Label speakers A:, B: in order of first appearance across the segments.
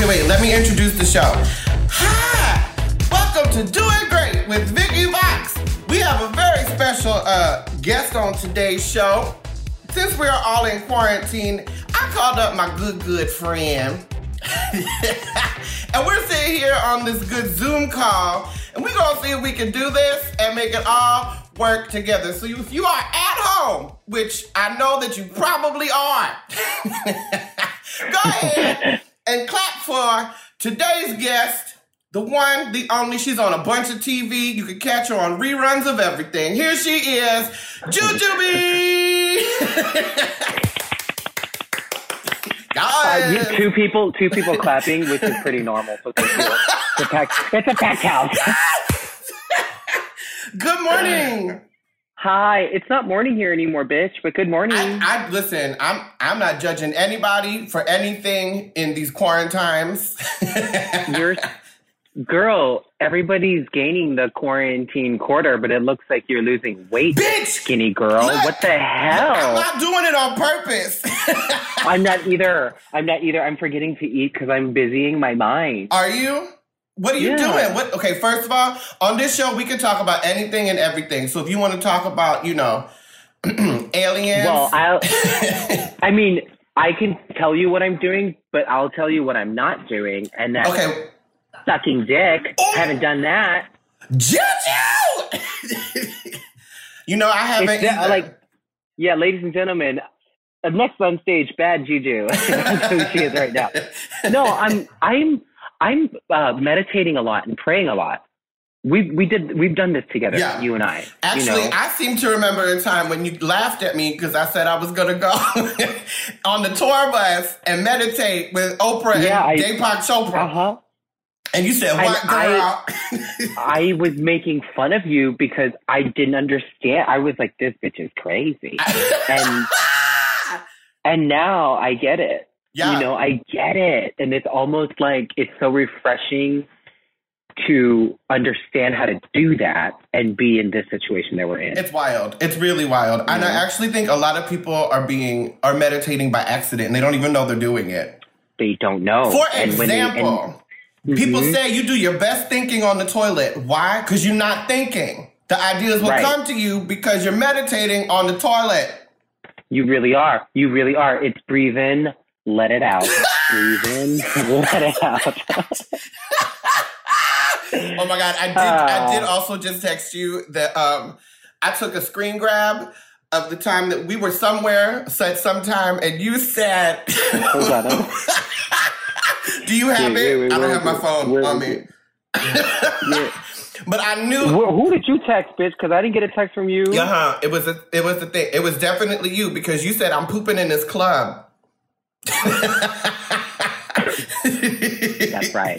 A: Okay, wait, let me introduce the show. Hi! Welcome to Doing Great with Vicky Vox. We have a very special uh, guest on today's show. Since we are all in quarantine, I called up my good, good friend. and we're sitting here on this good Zoom call, and we're gonna see if we can do this and make it all work together. So if you are at home, which I know that you probably are, go ahead and clap for today's guest, the one, the only. She's on a bunch of TV. You can catch her on reruns of everything. Here she is, Jujubee.
B: Uh, you- two people, two people clapping, which is pretty normal. So thank you. It's a packed, it's a packed house.
A: Good morning.
B: Hi, it's not morning here anymore, bitch. But good morning.
A: I, I listen. I'm I'm not judging anybody for anything in these quarantines.
B: You're, girl. Everybody's gaining the quarantine quarter, but it looks like you're losing weight,
A: Bitch!
B: skinny girl.
A: Look,
B: what the hell?
A: I'm not doing it on purpose.
B: I'm not either. I'm not either. I'm forgetting to eat because I'm busying my mind.
A: Are you? What are you
B: Yeah.
A: doing? What? Okay, first of all, on this show we can talk about anything and everything. So if you want to talk about, you know, aliens.
B: Well, I'll. I mean, I can tell you what I'm doing, but I'll tell you what I'm not doing, and that's
A: okay,
B: sucking dick.
A: Oh.
B: Haven't done that.
A: Juju. you know, I haven't.
B: That- like, yeah, ladies and gentlemen, uh, next on stage, Bad Juju. That's who she is right now. No, I'm, I'm, I'm uh, meditating a lot and praying a lot. We we did we've done this together,
A: Yeah.
B: you and I.
A: Actually,
B: you know?
A: I seem to remember a time when you laughed at me because I said I was going to go on the tour bus and meditate with Oprah
B: Yeah, I-
A: and Deepak Chopra.
B: uh huh.
A: And you said, "What,
B: I- I was making fun of you because I didn't understand. I was like, "This bitch is crazy," and and now I get it.
A: Yeah,
B: You know, I get it. And it's almost like it's so refreshing to understand how to do that and be in this situation that we're in.
A: it's wild. It's really wild. And I actually think a lot of people are being are meditating by accident, and they don't even know they're doing it.
B: they don't know.
A: For
B: And when they- and-
A: example, people
B: Mhm.
A: say you do your best thinking on the toilet. Why? Because you're not thinking. The ideas will
B: Right.
A: come to you because you're meditating on the toilet.
B: you really are. You really are. It's breathe in, let it out. breathe in, let it out.
A: oh my god, I did I did
B: Ah.
A: also just text you that um I took a screen grab of the time that we were somewhere at some time and you said
B: Hold on.
A: Do you have
B: Wait,
A: it?
B: wait, wait,
A: I don't have my phone
B: Where
A: on me.
B: Yeah.
A: But I knew
B: Who who did you text, bitch? Because I didn't get a text from you.
A: uh-huh, it was a, it was the thing. It was definitely you because you said I'm pooping in this club.
B: That's right.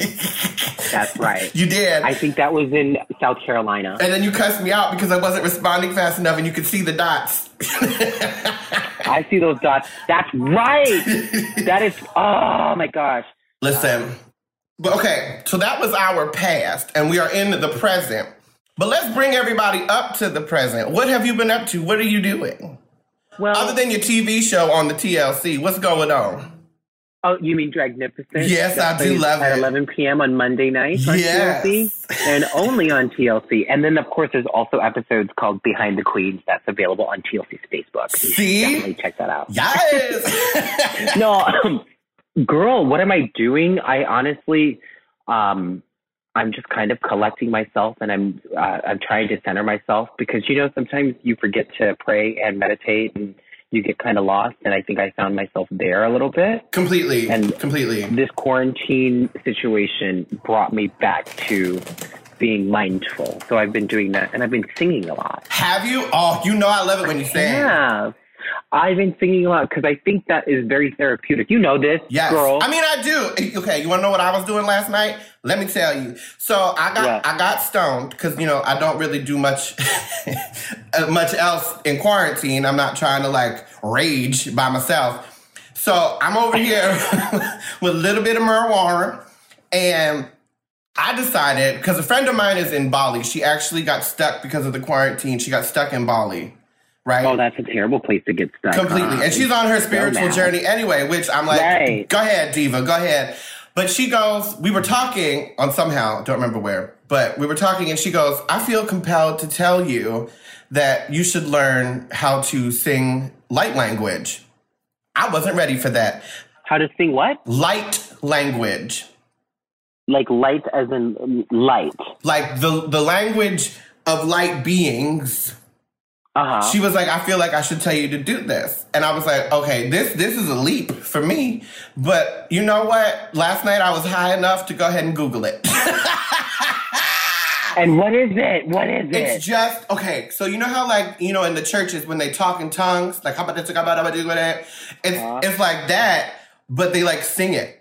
B: That's right.
A: You did.
B: I think that was in South Carolina.
A: and then you cussed me out because I wasn't responding fast enough and you could see the dots.
B: I see those dots. That's right. That is. Oh my gosh.
A: Listen. But okay, so that was our past, and we are in the present. But let's bring everybody up to the present. What have you been up to? What are you doing?
B: Well,
A: Other than your TV show on the TLC, what's going on?
B: oh, you mean Dragnificent?
A: Yes, I do love
B: at
A: it.
B: 11 p.m. on Monday nights on
A: Yes.
B: TLC, and only on TLC. And then, of course, there's also episodes called Behind the Queens that's available on TLC's Facebook.
A: See?
B: definitely check that out.
A: Yes.
B: no, girl, what am I doing? I honestly, um, I'm just kind of collecting myself, and I'm uh, I'm trying to center myself because you know sometimes you forget to pray and meditate, and you get kind of lost. And I think I found myself there a little bit.
A: completely.
B: And-
A: completely.
B: This quarantine situation brought me back to being mindful. So I've been doing that, and I've been singing a lot.
A: Have you? Oh, you know I love it when you sing.
B: Yeah. I've been singing a lot because I think that is very therapeutic. You know this,
A: Yes.
B: girl.
A: I mean, I do. Okay, you want to know what I was doing last night? Let me tell you. So I got
B: Yeah.
A: I got stoned because you know I don't really do much uh, much else in quarantine. I'm not trying to like rage by myself. So I'm over here with a little bit of marijuana, and I decided because a friend of mine is in Bali. She actually got stuck because of the quarantine. She got stuck in Bali, right?
B: oh, that's a terrible place to get stuck.
A: completely.
B: huh?
A: And she's on her spiritual journey anyway, which I'm like,
B: Right.
A: go ahead, Diva, go ahead. But she goes, we were talking on somehow, don't remember where, but we were talking and she goes, I feel compelled to tell you that you should learn how to sing light language. I wasn't ready for that.
B: How to sing what?
A: Light language.
B: Like light as in um, light.
A: Like the the language of light beings.
B: Uh-huh.
A: She was like, I feel like I should tell you to do this. And I was like, okay, this this is a leap for me. But you know what? Last night I was high enough to go ahead and Google it.
B: and what is it? What is it?
A: It's just okay. So you know how like you know in the churches when they talk in tongues, like how about this, how about that, it's
B: Uh-huh.
A: it's like that, but they like sing it.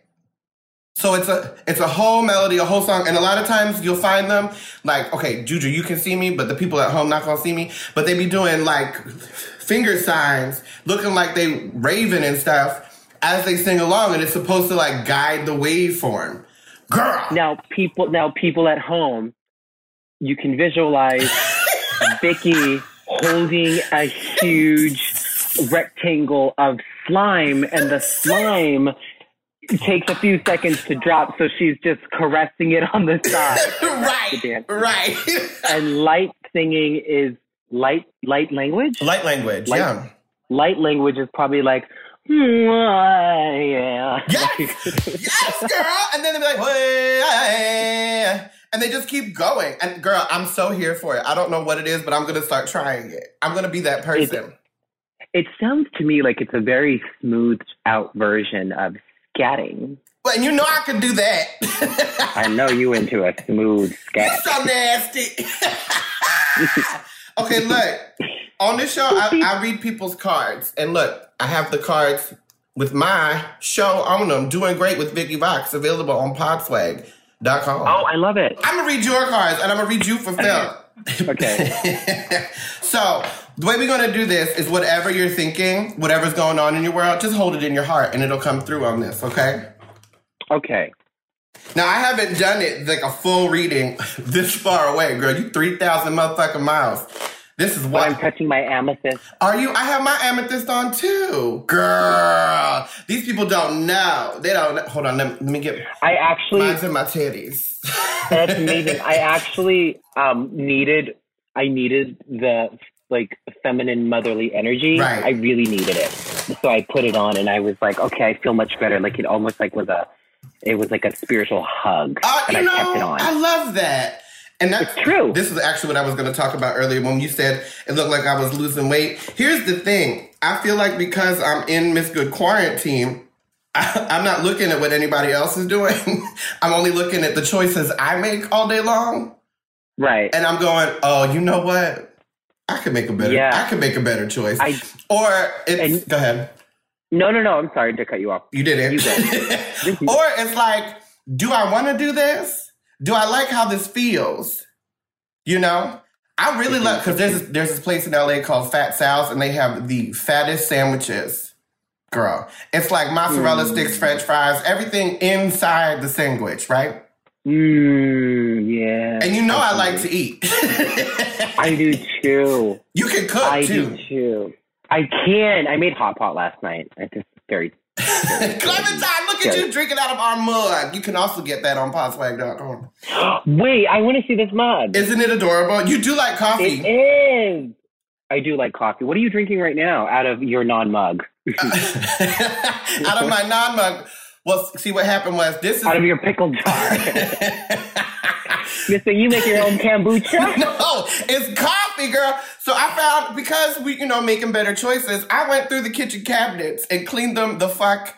A: So it's a it's a whole melody, a whole song, and a lot of times you'll find them like okay, Juju, you can see me, but the people at home not gonna see me. But they be doing like finger signs, looking like they raving and stuff as they sing along, and it's supposed to like guide the waveform. Girl,
B: Now, people, now people at home, you can visualize Vicky holding a huge rectangle of slime, and the slime takes a few seconds to drop, so she's just caressing it on the side.
A: right, right.
B: and light singing is light, light language.
A: Light language,
B: Light-
A: yeah.
B: Light language is probably like, yeah.
A: Yes, yes, girl. And then they'll be like, "Way," and they just keep going. And girl, I'm so here for it. I don't know what it is, but I'm gonna start trying it. I'm gonna be that person.
B: It sounds to me like it's a very smoothed out version of scatting.
A: But you know I can do that.
B: I know you into a smooth scat.
A: You're so nasty. okay, look. On this show, I, I read people's cards, and look, I have the cards with my show on them. Doing great with Vicky Vox, available on Podswag.com.
B: Oh, I love it.
A: I'm gonna read your cards, and I'm gonna read you for Phil.
B: Okay.
A: so the way we're gonna do this is whatever you're thinking, whatever's going on in your world, just hold it in your heart, and it'll come through on this. Okay.
B: Okay.
A: Now I haven't done it like a full reading this far away, girl. You three thousand motherfucking miles. This is why
B: I'm touching my amethyst.
A: are you? I have my amethyst on too, girl. These people don't know. They don't. know. Hold on. Let me, let me get
B: I actually,
A: mine's in my titties.
B: that's amazing. I actually um, needed, I needed the like feminine motherly energy.
A: Right.
B: I really needed it. So I put it on and I was like, okay, I feel much better. Like it almost like was a, it was like a spiritual hug.
A: Uh,
B: and
A: you
B: I
A: know,
B: kept it on.
A: I love that. And that's
B: It's true.
A: This is actually what I was going to talk about earlier when you said it looked like I was losing weight. Here's the thing I feel like because I'm in Miss Good quarantine, I, I'm not looking at what anybody else is doing. I'm only looking at the choices I make all day long.
B: right.
A: And I'm going, oh, you know what? I could make a better.
B: Yeah.
A: I could make a better choice.
B: I-
A: or it's
B: And-
A: go ahead.
B: No, no, no. I'm sorry to cut you off.
A: You didn't.
B: You did.
A: or it's like, do I want to do this? Do I like how this feels? You know, I really love because there's there's this place in LA called Fat Sal's, and they have the fattest sandwiches. Girl, it's like mozzarella
B: Mm.
A: sticks, French fries, everything inside the sandwich, right?
B: Mm, yeah.
A: And you know I like to eat.
B: I do too.
A: you can cook
B: I
A: too.
B: do too. I can. I made hot pot last night. I just very.
A: Clementine, look at you drinking out of our mug. You can also get that on podswag.com.
B: Wait, I want to see this mug.
A: Isn't it adorable? You do like coffee.
B: is. I do like coffee. What are you drinking right now out of your non mug?
A: out of my non mug. Well, see what happened was this is
B: out of your pickle jar. Mister, you make your own kombucha?
A: no, it's coffee, girl. So I found because we, you know, making better choices. I went through the kitchen cabinets and cleaned them the fuck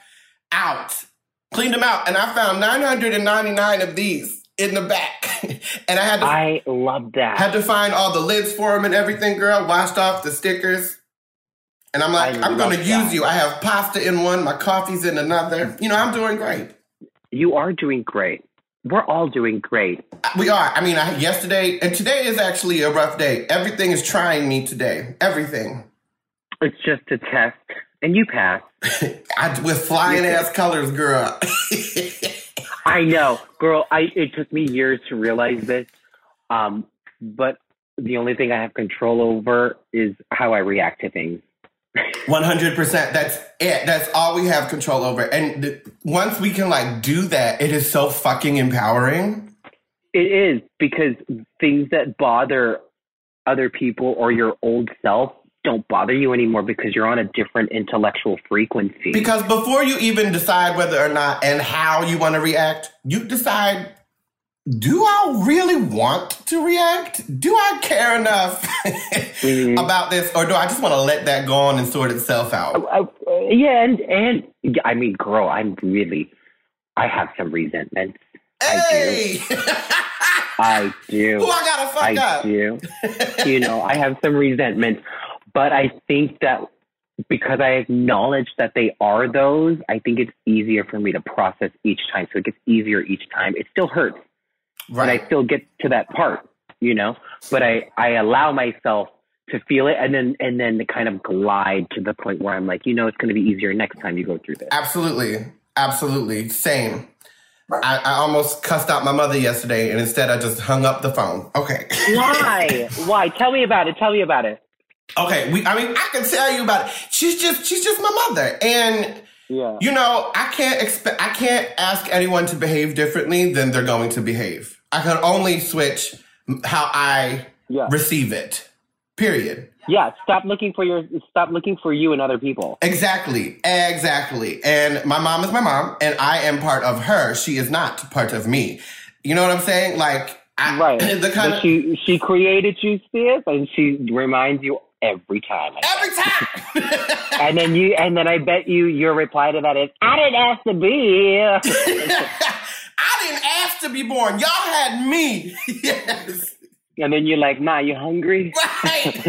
A: out. Cleaned them out, and I found 999 of these in the back, and I had to
B: I love that.
A: had to find all the lids for them and everything, girl. Washed off the stickers. And I'm like, I'm going to use you. I have pasta in one, my coffee's in another. You know, I'm doing great.
B: you are doing great. We're all doing great.
A: We are. I mean, I, yesterday and today is actually a rough day. Everything is trying me today. Everything.
B: It's just a test, and you pass.
A: I, with flying ass colors, girl.
B: I know, girl. I it took me years to realize this, um, but the only thing I have control over is how I react to things.
A: One hundred percent. That's it. That's all we have control over. And th- once we can like do that, it is so fucking empowering.
B: It is because things that bother other people or your old self don't bother you anymore because you're on a different intellectual frequency.
A: Because before you even decide whether or not and how you want to react, you decide do I really want to react? Do I care enough
B: Mhm.
A: about this, or do I just want to let that go on and sort itself out?
B: Uh, uh, yeah, and and I mean, girl, I'm really, I have some resentment.
A: Hey,
B: I do.
A: who I gotta fuck
B: I
A: up?
B: do. you know, I have some resentment, but I think that because I acknowledge that they are those, I think it's easier for me to process each time. So it gets easier each time. It still hurts, but I still get to that part, you know. But I I allow myself to feel it, and then and then to kind of glide to the point where I'm like, you know, it's going to be easier next time you go through this.
A: Absolutely. Absolutely. Same. I, I almost cussed out my mother yesterday, and instead I just hung up the phone. Okay.
B: Why? Why? Tell me about it. Tell me about it.
A: Okay. We. I mean, I can tell you about it. She's just. She's just my mother, and
B: Yeah.
A: you know, I can't expect. I can't ask anyone to behave differently than they're going to behave. I can only switch how I
B: Yeah.
A: receive it. Period.
B: Yeah. Stop looking for your. Stop looking for you and other people.
A: Exactly, exactly. And my mom is my mom, and I am part of her. She is not part of me. You know what I'm saying? Like, I,
B: Right.
A: the kind
B: But
A: of
B: she she created you, sis, and she reminds you every time.
A: every time.
B: And then you and then I bet you your reply to that is I didn't ask to be.
A: I didn't ask to be born. Y'all had me. yes,
B: and then you're like, nah, you hungry?
A: right.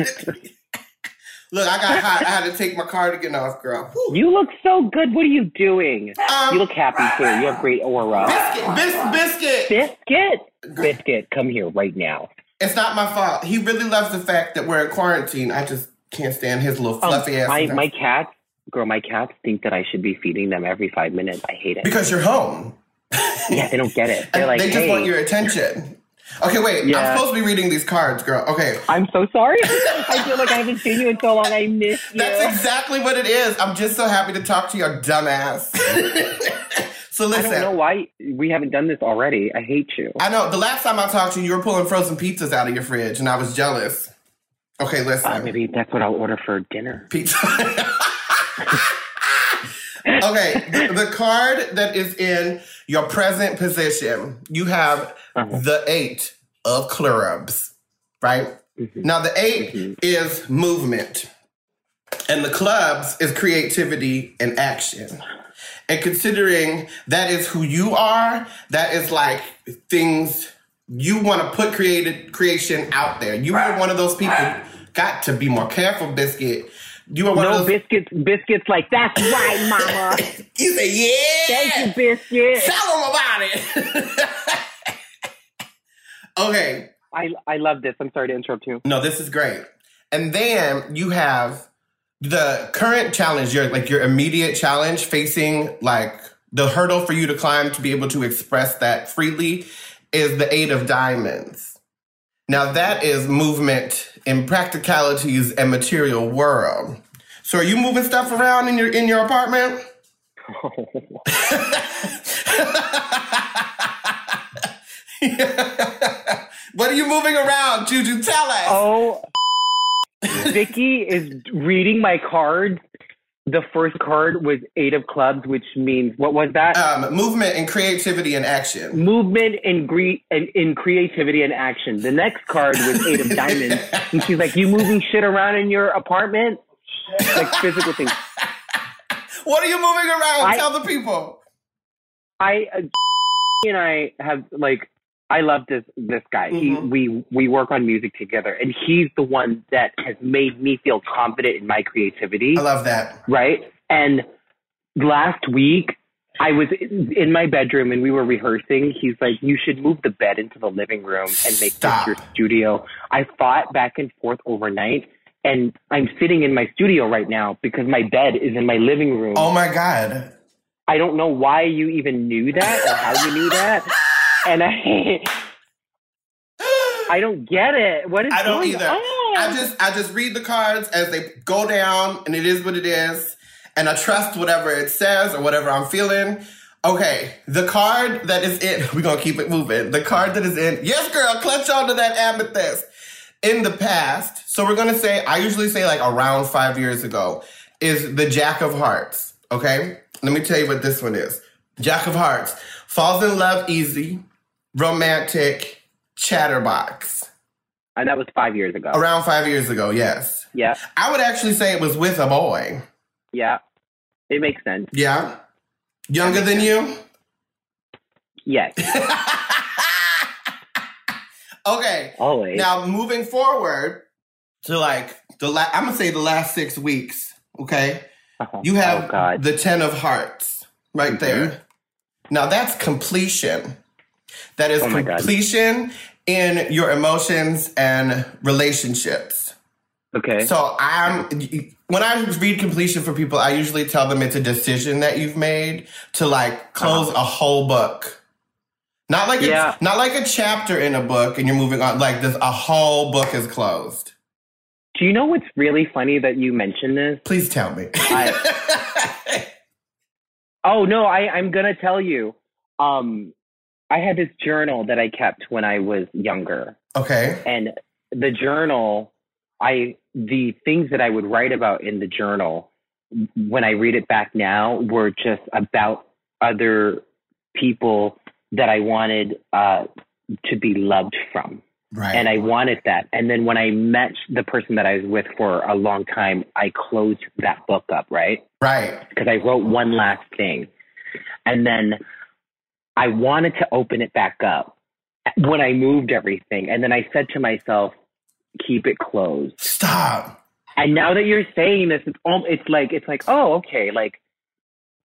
A: Look, I got hot. I had to take my cardigan off, girl. Whew.
B: You look so good. What are you doing?
A: Um,
B: You look happy too. You have great aura.
A: biscuit, bis- biscuit.
B: Biscuit, biscuit, come here right now.
A: It's not my fault. He really loves the fact that we're in quarantine. I just can't stand his little
B: Um,
A: fluffy ass.
B: my my cats, girl, my cats think that I should be feeding them every five minutes. I hate it.
A: because you're home.
B: Yeah, they don't get it. They're like,
A: they just
B: hey,
A: want your attention. Okay, wait. I'm supposed to be reading these cards, girl. Okay.
B: I'm so sorry. I feel like I haven't seen you in so long. I miss you.
A: That's exactly what it is. I'm just so happy to talk to your dumbass. so listen.
B: I don't know why we haven't done this already. I hate you.
A: I know the last time I talked to you, you were pulling frozen pizzas out of your fridge, and I was jealous. Okay, listen.
B: Uh, maybe that's what I'll order for dinner.
A: Pizza. okay, the, the card that is in your present position, you have
B: Uh-huh.
A: the eight of clubs, right?
B: Mhm.
A: Now, the 8
B: Mhm.
A: is movement, and the clubs is creativity and action. And considering that is who you are, that is like things you want to put created creation out there. You are one of those people. Got to be more careful, biscuit. You are one
B: No
A: of those.
B: biscuits, biscuits like that's right, mama.
A: You say, yeah.
B: Thank you, biscuit.
A: Tell them about it. okay.
B: I I love this. I'm sorry to interrupt you.
A: No, this is great. And then you have the current challenge, your like your immediate challenge facing like the hurdle for you to climb to be able to express that freely is the eight of diamonds. Now that is movement in practicalities and material world. So are you moving stuff around in your in your apartment? what are you moving around, Juju? Tell us.
B: oh, Vicky is reading my cards. The first card was Eight of Clubs, which means what was that?
A: Um, movement and creativity and action.
B: Movement and, gre- in, in creativity and action. The next card was Eight of Diamonds. And she's like, You moving shit around in your apartment? Like physical things.
A: What are you moving around?
B: I-
A: Tell the people.
B: I uh, and I have like I love this this guy. He
A: Mhm.
B: we we work on music together, and he's the one that has made me feel confident in my creativity.
A: I love that.
B: right? And last week, I was in my bedroom and we were rehearsing. He's like, "You should move the bed into the living room and make
A: Stop.
B: this your studio." I fought back and forth overnight, and I'm sitting in my studio right now because my bed is in my living room.
A: Oh my God.
B: I don't know why you even knew that or how you knew that, and I. I don't get it. What is
A: I don't
B: going
A: either.
B: on?
A: I just I just read the cards as they go down, and it is what it is, and I trust whatever it says or whatever I'm feeling. Okay, the card that is in, we're gonna keep it moving. The card that is in, yes, girl, clutch onto that amethyst. In the past, so we're gonna say, I usually say like around five years ago, is the Jack of Hearts. Okay, let me tell you what this one is. Jack of Hearts falls in love easy, romantic, chatterbox.
B: And that was five years ago.
A: Around five years ago, yes.
B: Yeah.
A: I would actually say it was with a boy.
B: Yeah. It makes sense.
A: Yeah. Younger than you?
B: Yes.
A: okay.
B: Always.
A: Now moving forward to like the la- I'm gonna say the last six weeks. Okay.
B: Uh-huh.
A: You have
B: Oh,
A: the ten of hearts right there. Now that's completion. That is
B: Oh, my God.
A: completion in your emotions and relationships.
B: Okay.
A: So I'm when I read completion for people, I usually tell them it's a decision that you've made to like close a whole book. Not like
B: Yeah.
A: a, not like a chapter in a book and you're moving on. Like this, a whole book is closed.
B: Do you know what's really funny that you mentioned this?
A: Please tell me.
B: Oh no, I, I'm gonna tell you. Um, I had this journal that I kept when I was younger,
A: okay.
B: and the journal, I the things that I would write about in the journal, when I read it back now, were just about other people that I wanted uh, to be loved from.
A: Right.
B: and I wanted that. And then when I met the person that I was with for a long time, I closed that book up, right?
A: right.
B: Because I wrote one last thing. And then I wanted to open it back up when I moved everything. And then I said to myself, keep it closed.
A: Stop.
B: And now that you're saying this, it's, al- it's like, it's like, oh, okay. Like,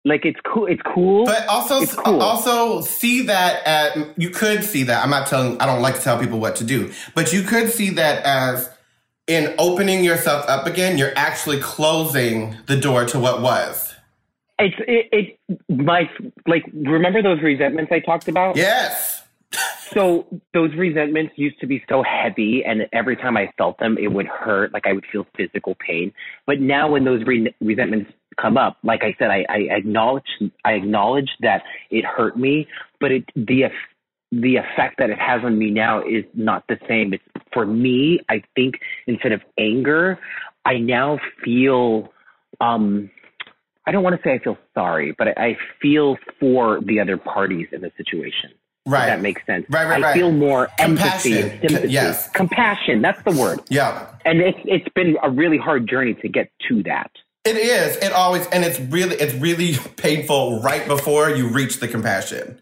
B: like it's cool. It's cool.
A: But also,
B: uh, cool.
A: also see that at you could see that. I'm not telling. I don't like to tell people what to do, but you could see that as in opening yourself up again. You're actually closing the door to what was.
B: It's, it, it, my, like, remember those resentments I talked about?
A: Yes.
B: So those resentments used to be so heavy, and every time I felt them, it would hurt. Like I would feel physical pain. But now, when those re- resentments come up, like I said, I, I acknowledge I acknowledge that it hurt me, but it the the effect that it has on me now is not the same. It's for me. I think instead of anger, I now feel. um I don't want to say I feel sorry, but I, I feel for the other parties in the situation. If
A: Right.
B: that makes sense.
A: Right, right,
B: I
A: right.
B: feel more empathy
A: Compassion.
B: and sympathy.
A: Yes.
B: Compassion, that's the word.
A: Yeah.
B: And it's it's been a really hard journey to get to that.
A: It is. It always and it's really it's really painful right before you reach the compassion.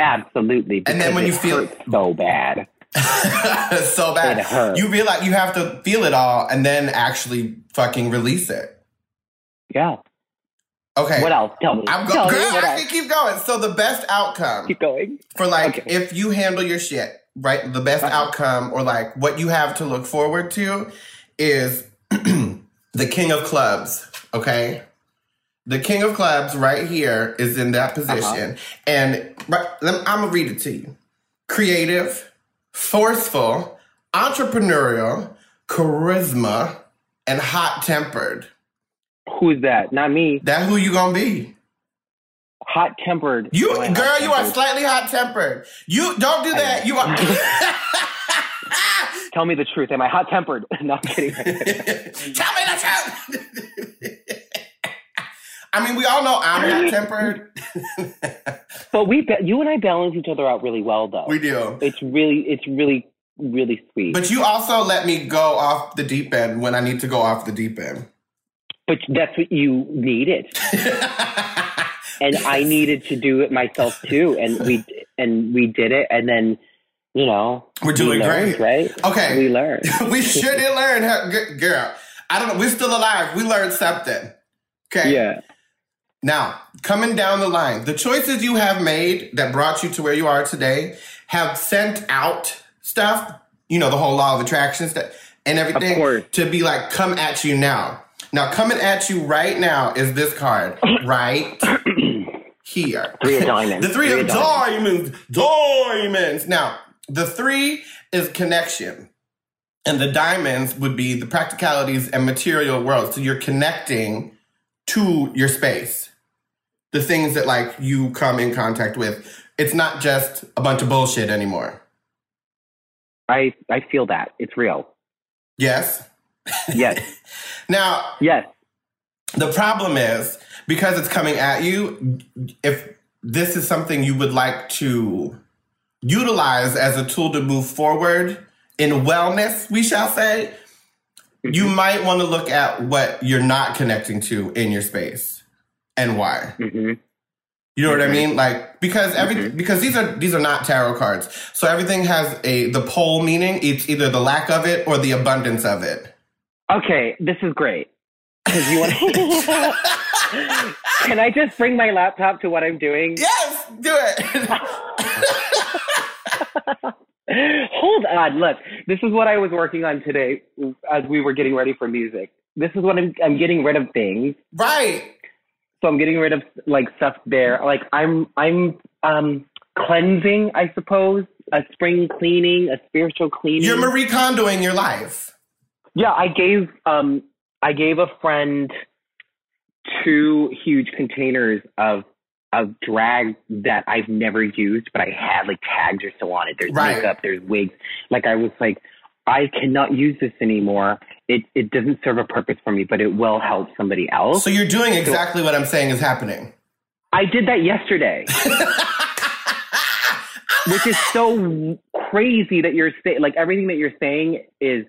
B: Absolutely.
A: And then when you feel-
B: so bad.
A: so bad.
B: It hurts.
A: You realize you have to feel it all and then actually fucking release it.
B: Yeah.
A: Okay.
B: What else? Tell me.
A: I'm
B: Tell
A: going.
B: me
A: Girl,
B: what
A: I can keep going. So the best outcome
B: Keep going.
A: for like
B: Okay.
A: if you handle your shit right, the best
B: Uh-huh.
A: outcome or like what you have to look forward to is the king of clubs. Okay. The king of clubs right here is in that position,
B: Uh-huh.
A: and right, I'm gonna read it to you. Creative, forceful, entrepreneurial, charisma, and hot tempered.
B: Who's that? Not me.
A: That who you gonna be?
B: Hot tempered.
A: You girl, you are slightly hot tempered. You don't do that. You are.
B: Tell me the truth. Am I hot tempered? no, I'm kidding.
A: Tell me the truth. I mean, we all know I'm hot tempered.
B: but we, ba- you and I balance each other out really well, though.
A: we do.
B: It's really, it's really, really sweet.
A: But you also let me go off the deep end when I need to go off the deep end.
B: But that's what you needed. and I needed to do it myself too. And we and we did it, and then you know
A: We're doing
B: we learned,
A: great.
B: right?
A: Okay.
B: we learned.
A: we sure did learn, how, girl. I don't know. We're still alive. We learned something. Okay.
B: Yeah,
A: Now, coming down the line, the choices you have made that brought you to where you are today have sent out stuff, you know, the whole law of attraction stuff and everything to be like, come at you now. Now, coming at you right now is this card right here.
B: three of diamonds.
A: The three, of diamonds. Diamonds. Now, the three is connection. and the diamonds would be the practicalities and material world. So you're connecting to your space, the things that like you come in contact with. It's not just a bunch of bullshit anymore.
B: I I feel that it's real.
A: Yes.
B: Yes.
A: Now,
B: yes.
A: the problem is because it's coming at you, if this is something you would like to utilize as a tool to move forward in wellness, we shall say, you might want to look at what you're not connecting to in your space and why.
B: hmm
A: You know what I mean? Like because every because these are these are not tarot cards. So everything has a the pole meaning. It's either the lack of it or the abundance of it.
B: Okay, this is great. you want Can I just bring my laptop to what I'm doing?
A: Yes, do it.
B: Hold on, look. This is what I was working on today as we were getting ready for music. This is what I'm I'm getting rid of things.
A: right.
B: So I'm getting rid of like stuff there. Like I'm I'm um cleansing, I suppose, a spring cleaning, a spiritual cleaning.
A: You're Marie Kondoing your life.
B: Yeah, I gave um I gave a friend two huge containers of of drag that I've never used, but I had like tags or so on it. There's
A: Right.
B: makeup, there's wigs. Like I was like, I cannot use this anymore. It it doesn't serve a purpose for me, but it will help somebody else.
A: So you're doing exactly what I'm saying is happening.
B: I did that yesterday. Which is so crazy that you're saying like everything that you're saying is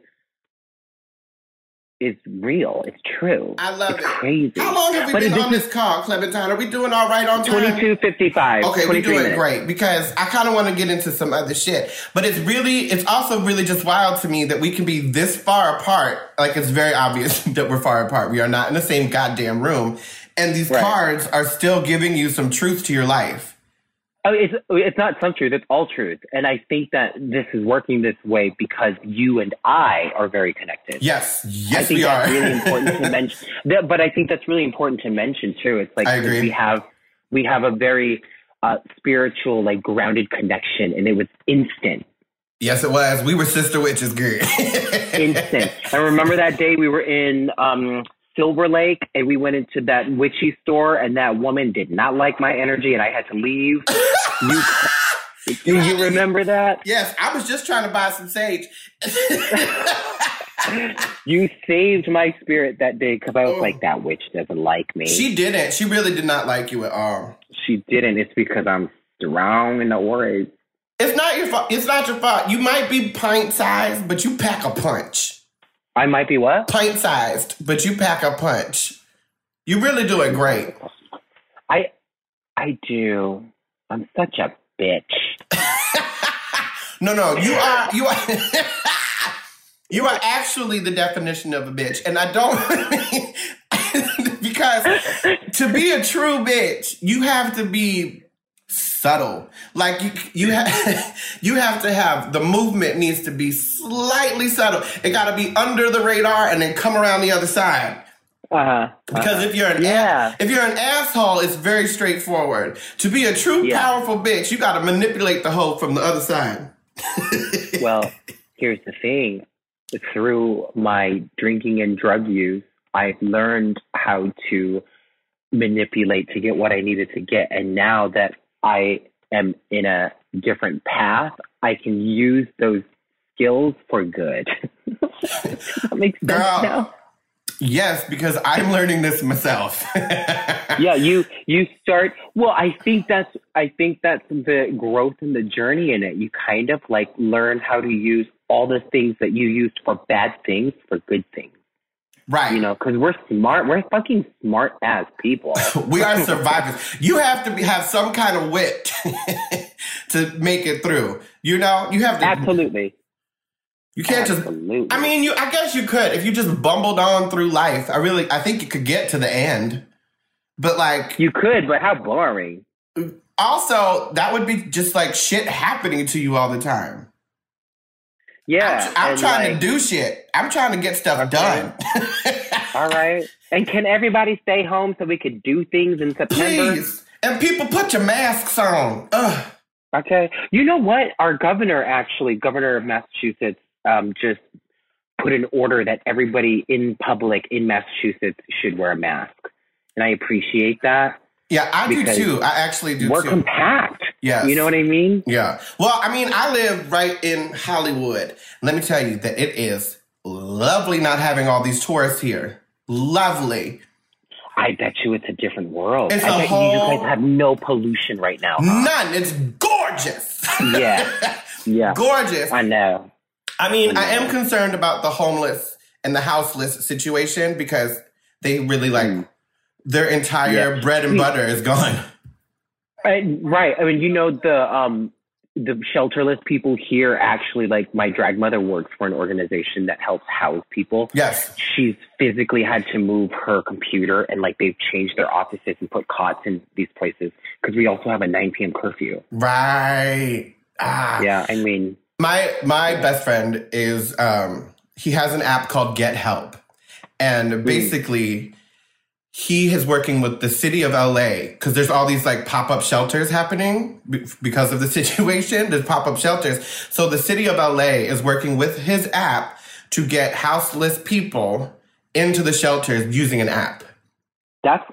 B: is real. It's true.
A: I love
B: it's
A: it.
B: crazy.
A: How long have we
B: But
A: been on
B: is-
A: this call, Clementine? Are we doing all right on time?
B: 2255.
A: Okay, we're doing
B: minutes.
A: great because I kind of want to get into some other shit. But it's really, it's also really just wild to me that we can be this far apart. Like, it's very obvious that we're far apart. We are not in the same goddamn room. And these
B: Right.
A: cards are still giving you some truth to your life.
B: Oh, it's it's not some truth. It's all truth. And I think that this is working this way because you and I are very connected.
A: Yes,
B: I
A: yes,
B: think
A: we are.
B: that's really important to mention. That- But I think that's really important to mention too. It's like
A: I
B: we have we have a very uh, spiritual, like grounded connection, and it was instant,
A: yes, it was. We were sister witches, good.
B: instant. I remember that day we were in um, Silver Lake, and we went into that witchy store, and that woman did not like my energy, and I had to leave. you, do you remember that?
A: yes, I was just trying to buy some sage.
B: You saved my spirit that day because I was
A: Oh.
B: like, that witch doesn't like me.
A: she didn't. She really did not like you at all.
B: she didn't. It's because I'm strong in the words.
A: It's not your fault. It's not your fault. You might be pint sized, but you pack a punch.
B: I might be what?
A: Pint sized, but you pack a punch. You really doing great.
B: I I do. I'm such a bitch.
A: No, no, you are you are you are actually the definition of a bitch, and I don't because to be a true bitch, you have to be subtle. Like you, you have you have to have the movement needs to be slightly subtle. It got to be under the radar and then come around the other side.
B: Uh huh.
A: Because if you're an
B: Yeah.
A: if you're an asshole, it's very straightforward. To be a true
B: Yeah.
A: powerful bitch, you got to manipulate the hoe from the other side.
B: well, here's the thing. Through my drinking and drug use, I've learned how to manipulate to get what I needed to get. And now that I am in a different path, I can use those skills for good. that makes sense
A: Girl.
B: now.
A: Yes, because I'm learning this myself.
B: yeah you you start well i think that's i think that's the growth and the journey in it you kind of like learn how to use all the things that you used for bad things for good things
A: right.
B: you know because we're smart we're fucking smart as people
A: we are survivors. You have to be, have some kind of wit to make it through. You know, you have to.
B: absolutely
A: You can't just. I mean, you. I guess you could if you just bumbled on through life. I really, I think you could get to the end. But like,
B: you could but how boring
A: also, that would be just like shit happening to you all the time.
B: Yeah
A: I'm,
B: and,
A: trying
B: like,
A: to do shit. I'm trying to get stuff done.
B: all right and can everybody stay home so we could do things in september
A: Please. And people put your masks on. Ugh.
B: Okay. You know what? Our governor actually, governor of Massachusetts, um, just put an order that everybody in public in Massachusetts should wear a mask. And I appreciate that.
A: Yeah, I do too. I actually do too.
B: We're
A: too.
B: compact.
A: Yeah.
B: You know what I mean?
A: Yeah. Well, I mean, I live right in Hollywood. Let me tell you that it is lovely not having all these tourists here. Lovely.
B: I bet you it's a different world.
A: It's
B: I
A: a
B: bet you
A: whole-
B: guys have no pollution right now. huh?
A: None. It's gorgeous.
B: Yeah. Yeah.
A: gorgeous.
B: I know.
A: I mean, I am concerned about the homeless and the houseless situation because they really like
B: Mm.
A: Their entire
B: Yeah.
A: bread and
B: Mm.
A: butter is gone.
B: Right, right. I mean, you know the um the shelterless people here actually like my drag mother works for an organization that helps house people.
A: Yes.
B: She's physically had to move her computer and like they've changed their offices and put cots in these places because we also have a 9 p.m. curfew.
A: Right. Ah.
B: Yeah, I mean,
A: My my best friend is um he has an app called Get Help. And basically he is working with the city of LA because there's all these like pop-up shelters happening because of the situation. There's pop-up shelters. So the city of LA is working with his app to get houseless people into the shelters using an app
B: that's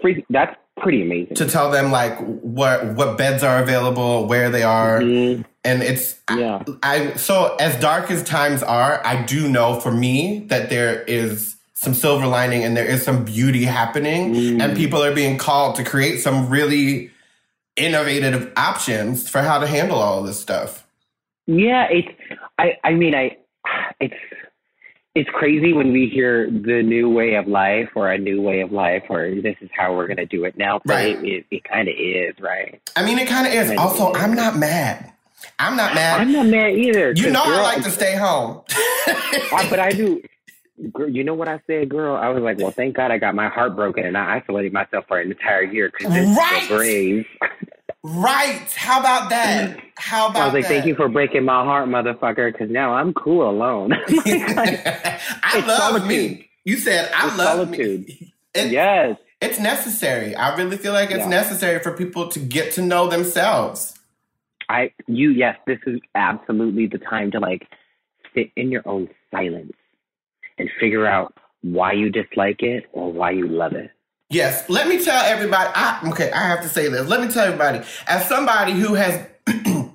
B: free. That's pretty amazing.
A: to tell them like what what beds are available, where they are,
B: Mhm.
A: and it's
B: Yeah.
A: I so as dark as times are, I do know for me that there is some silver lining and there is some beauty happening,
B: Mm.
A: and people are being called to create some really innovative options for how to handle all of this stuff.
B: Yeah, it's. I. I mean, I. It's. It's crazy when we hear the new way of life or a new way of life or this is how we're gonna do it now. But
A: Right.
B: it, it, it kind of is, right?
A: I mean, it kind of is.
B: Right.
A: Also, I'm not mad. I'm not mad.
B: I'm not mad either.
A: you know, I like to stay home.
B: I- but I do. Girl, you know what I said, girl? I was like, well, thank God I got my heart broken and I isolated myself for an entire year because it's
A: Right.
B: brave.
A: right? How about that? How about
B: I was like,
A: that?
B: thank you for breaking my heart, motherfucker, because now I'm cool alone.
A: I love
B: solitude.
A: me. You said I
B: It's
A: love
B: solitude.
A: me. It-
B: yes.
A: It's necessary. I really feel like it's
B: Yeah.
A: necessary for people to get to know themselves.
B: I you yes, this is absolutely the time to like sit in your own silence and figure out why you dislike it or why you love it.
A: Yes, let me tell everybody. I, okay, I have to say this. Let me tell everybody, as somebody who has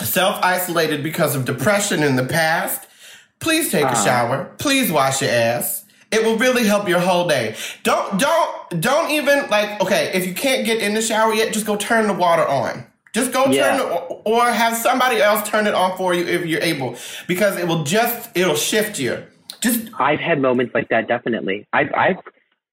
A: self isolated because of depression in the past, please take a
B: Uh-huh.
A: shower. Please wash your ass. It will really help your whole day. Don't don't don't even like. Okay, if you can't get in the shower yet, just go turn the water on. Just go
B: Yeah.
A: turn it, or have somebody else turn it on for you if you're able, because it will just it'll shift you. Just
B: I've had moments like that definitely. I've I've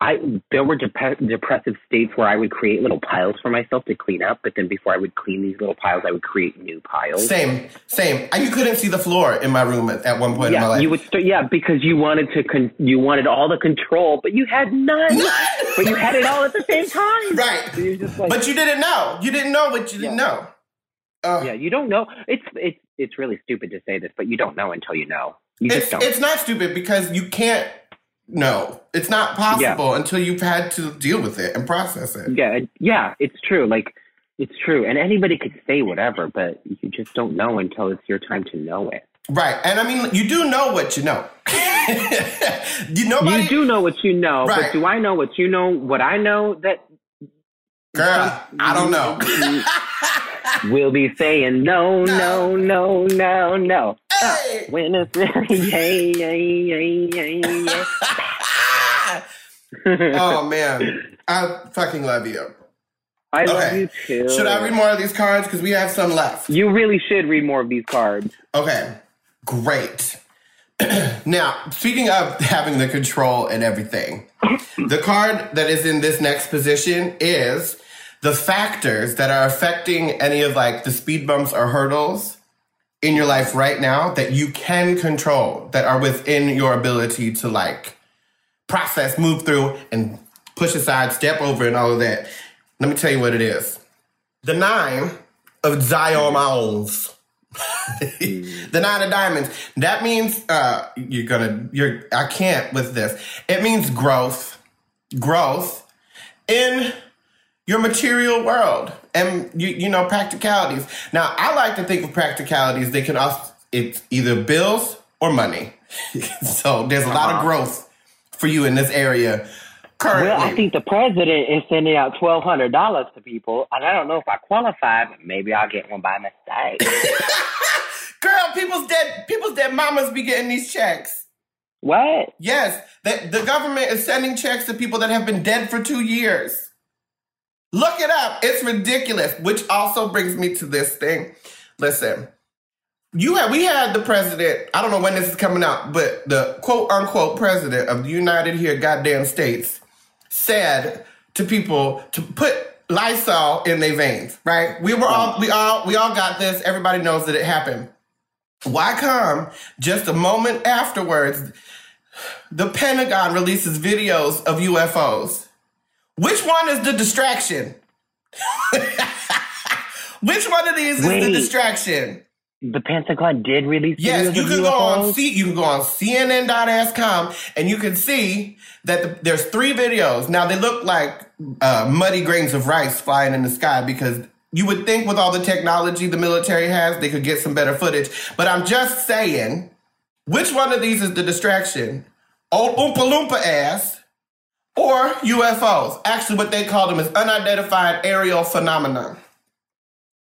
B: I there were dep- depressive states where I would create little piles for myself to clean up, but then before I would clean these little piles, I would create new piles.
A: same same. And you couldn't see the floor in my room at, at one point in my
B: Yeah,
A: life.
B: you would start. Yeah, because you wanted to. Con- you wanted all the control, but you had none. but you had it all at the same time.
A: Right.
B: So like,
A: But you didn't know. You didn't know what you didn't
B: Yeah.
A: know. Uh,
B: yeah, you don't know. It's it's it's really stupid to say this, but you don't know until you know. You just
A: It's,
B: don't.
A: it's not stupid because you can't know. It's not possible until you've had to deal with it and process it.
B: yeah, yeah, it's true. Like it's true, and anybody could say whatever, but you just don't know until it's your time to know it.
A: Right. And I mean, you do know what you know. you nobody,
B: you do know what you know,
A: Right.
B: but do I know what you know? What I know that
A: girl, I don't know.
B: we'll be saying no, no, no, no, no.
A: hey!
B: When it's yeah, yeah, yeah, yeah.
A: oh man, I fucking love you.
B: I love you too.
A: Should I read more of these cards because we have some left?
B: You really should read more of these cards.
A: Okay, great. now, speaking of having the control and everything, the card that is in this next position is the factors that are affecting any of like the speed bumps or hurdles in your life right now that you can control that are within your ability to like process, move through, and push aside, step over, and all of that. Let me tell you what it is. The nine of diamonds. the nine of diamonds. That means uh, you're gonna. You're. I can't with this. It means growth. Growth in your material world and you, you know practicalities. Now, I like to think of practicalities. They can also it's either bills or money. so there's a lot of
B: Uh-huh.
A: growth for you in this area currently.
B: Well, I think the president is sending out twelve hundred dollars to people, and I don't know if I qualify, but maybe I'll get one by mistake.
A: Girl, people's dead people's dead mamas be getting these checks.
B: what?
A: Yes, the, the government is sending checks to people that have been dead for two years. Look it up. It's ridiculous. Which also brings me to this thing. Listen, you had we had the president. I don't know when this is coming out, but the quote unquote president of the United here goddamn states said to people to put Lysol in their veins. Right? We were all we all we all got this. Everybody knows that it happened. Why come just a moment afterwards? The Pentagon releases videos of UFOs. Which one is the distraction? Which one of these is the distraction?
B: The Pentagon did release
A: Yes, you can go on? C, you can go on CNN.com and you can see that the, there's three videos. Now they look like uh, muddy grains of rice flying in the sky because you would think with all the technology the military has, they could get some better footage. But I'm just saying, which one of these is the distraction? Old Oompa Loompa ass or UFOs? Actually, what they call them is unidentified aerial phenomena.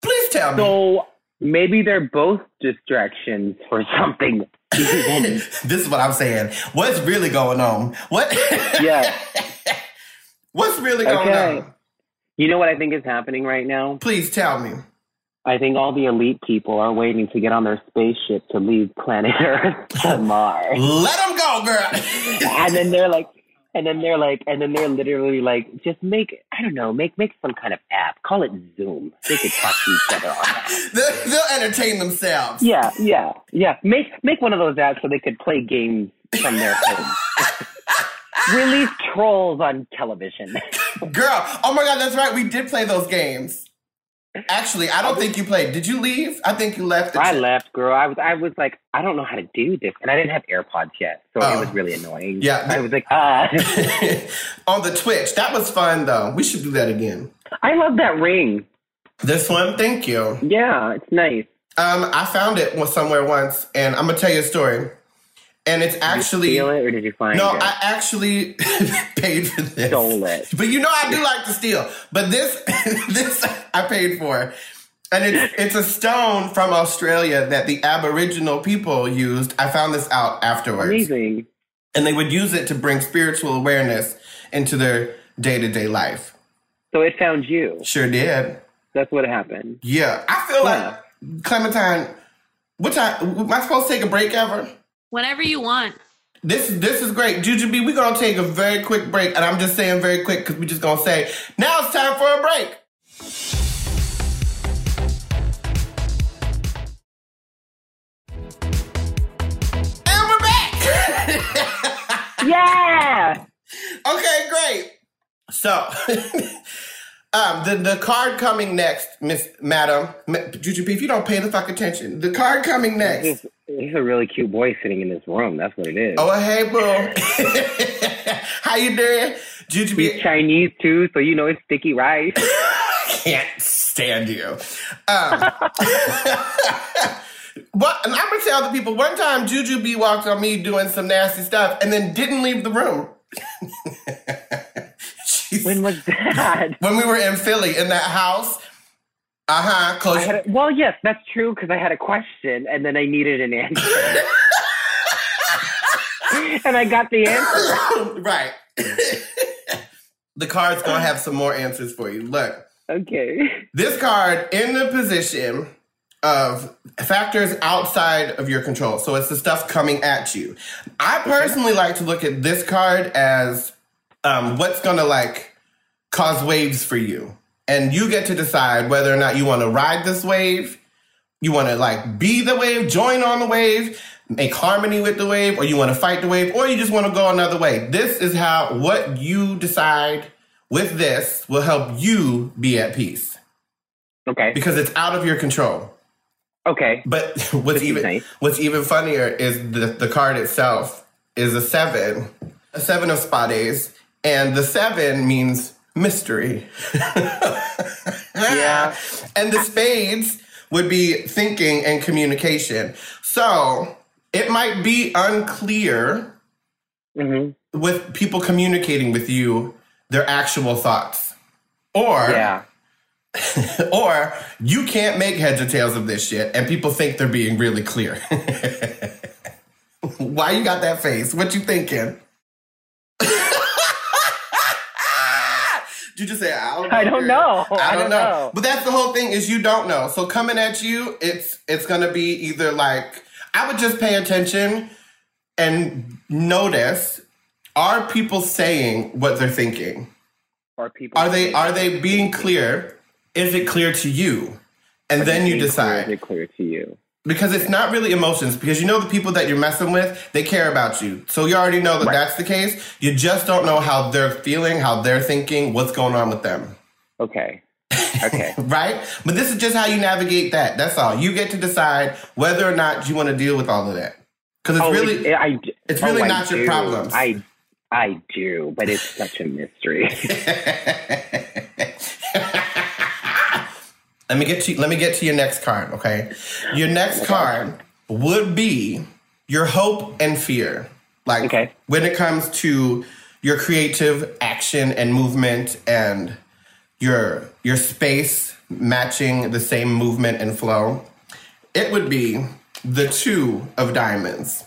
A: Please tell me.
B: So maybe they're both distractions for something.
A: this is what I'm saying. What's really going on? What?
B: yeah.
A: What's really going
B: Okay.
A: on?
B: You know what I think is happening right now?
A: Please tell me.
B: I think all the elite people are waiting to get on their spaceship to leave planet Earth to Mars.
A: Let them go, girl.
B: and then they're like, and then they're like, and then they're literally like, just make, I don't know, make make some kind of app. Call it Zoom. They could talk to each other on that.
A: They'll they'll entertain themselves.
B: Yeah, yeah, yeah. Make make one of those apps so they could play games from their home. Release trolls on television.
A: Girl, oh my God, that's right. We did play those games. Actually, I don't think you played. Did you leave? I think you left.
B: I left, girl. I was, I was like, I don't know how to do this, and I didn't have AirPods yet, so
A: Oh.
B: it was really annoying.
A: Yeah.
B: I was like, ah.
A: On the Twitch. That was fun, though. We should do that again.
B: I love that ring.
A: This one, thank you.
B: Yeah, it's nice.
A: Um, I found it was somewhere once, and I'm gonna tell you a story. And it's actually
B: Steal it, or did you find
A: no,
B: it?
A: I actually paid for this.
B: Stole it.
A: But you know I do like to steal. But this this I paid for. And it's it's a stone from Australia that the Aboriginal people used. I found this out afterwards.
B: Amazing.
A: And they would use it to bring spiritual awareness into their day-to-day life.
B: So it found you.
A: Sure did.
B: That's what happened.
A: Yeah. I feel
B: Yeah.
A: like Clementine, what time am I supposed to take a break ever?
C: Whenever you want.
A: This this is great. Jujubee, we're gonna take a very quick break, and I'm just saying very quick because we just gonna say now it's time for a break. And we're back.
B: Yeah.
A: okay, great. So, um, the the card coming next, Miss Madam Ma- Jujubee, if you don't pay the fuck attention, the card coming next.
B: There's a really cute boy sitting in this room. That's what it is.
A: Oh, hey, boo. How you doing? Jujubee,
B: He's Chinese too, so you know it's sticky rice.
A: can't stand you. Um, but and I'm gonna tell the people one time Jujubee walked on me doing some nasty stuff and then didn't leave the room.
B: When was that?
A: when we were in Philly in that house. Uh huh. Close.
B: a, well, yes, that's true because I had a question and then I needed an answer, and I got the answer.
A: right. the card's gonna have some more answers for you. Look.
B: Okay.
A: This card in the position of factors outside of your control. So it's the stuff coming at you. I personally like to look at this card as um, what's going to like cause waves for you. And you get to decide whether or not you want to ride this wave, you want to like be the wave, join on the wave, make harmony with the wave, or you want to fight the wave, or you just want to go another way. This is how what you decide with this will help you be at peace
B: Okay.
A: because it's out of your control.
B: Okay.
A: But what's
B: This
A: even
B: nice.
A: what's even funnier is the the card itself is a seven, a seven of spades, and the seven means mystery.
B: Yeah.
A: and the spades would be thinking and communication. So it might be unclear
B: hmm
A: with people communicating with you their actual thoughts. Or
B: Yeah.
A: or you can't make heads or tails of this shit and people think they're being really clear. Why you got that face? What you thinking? Did you just say I don't know?
B: I don't know.
A: I don't, know. But that's the whole thing is you don't know. So coming at you, it's it's gonna be either like I would just pay attention and notice are people saying what they're thinking?
B: Are people
A: Are they are they being clear? Is it clear to you? And then you decide.
B: Is
A: decide.
B: it clear to you?
A: Because it's not really emotions, because you know the people that you're messing with, they care about you. So you already know that
B: Right.
A: that's the case. You just don't know how they're feeling, how they're thinking, what's going on with them.
B: Okay. Okay.
A: Right? But this is just how you navigate that. That's all. You get to decide whether or not you want to deal with all of that. Because it's
B: oh,
A: really
B: it- I,
A: it's really
B: oh,
A: not your
B: do.
A: problems.
B: I I do, but it's such a mystery.
A: let me get to let me get to your next card, okay? Your next card would be your hope and fear. Like
B: Okay.
A: when it comes to your creative action and movement and your your space matching the same movement and flow, it would be the two of diamonds.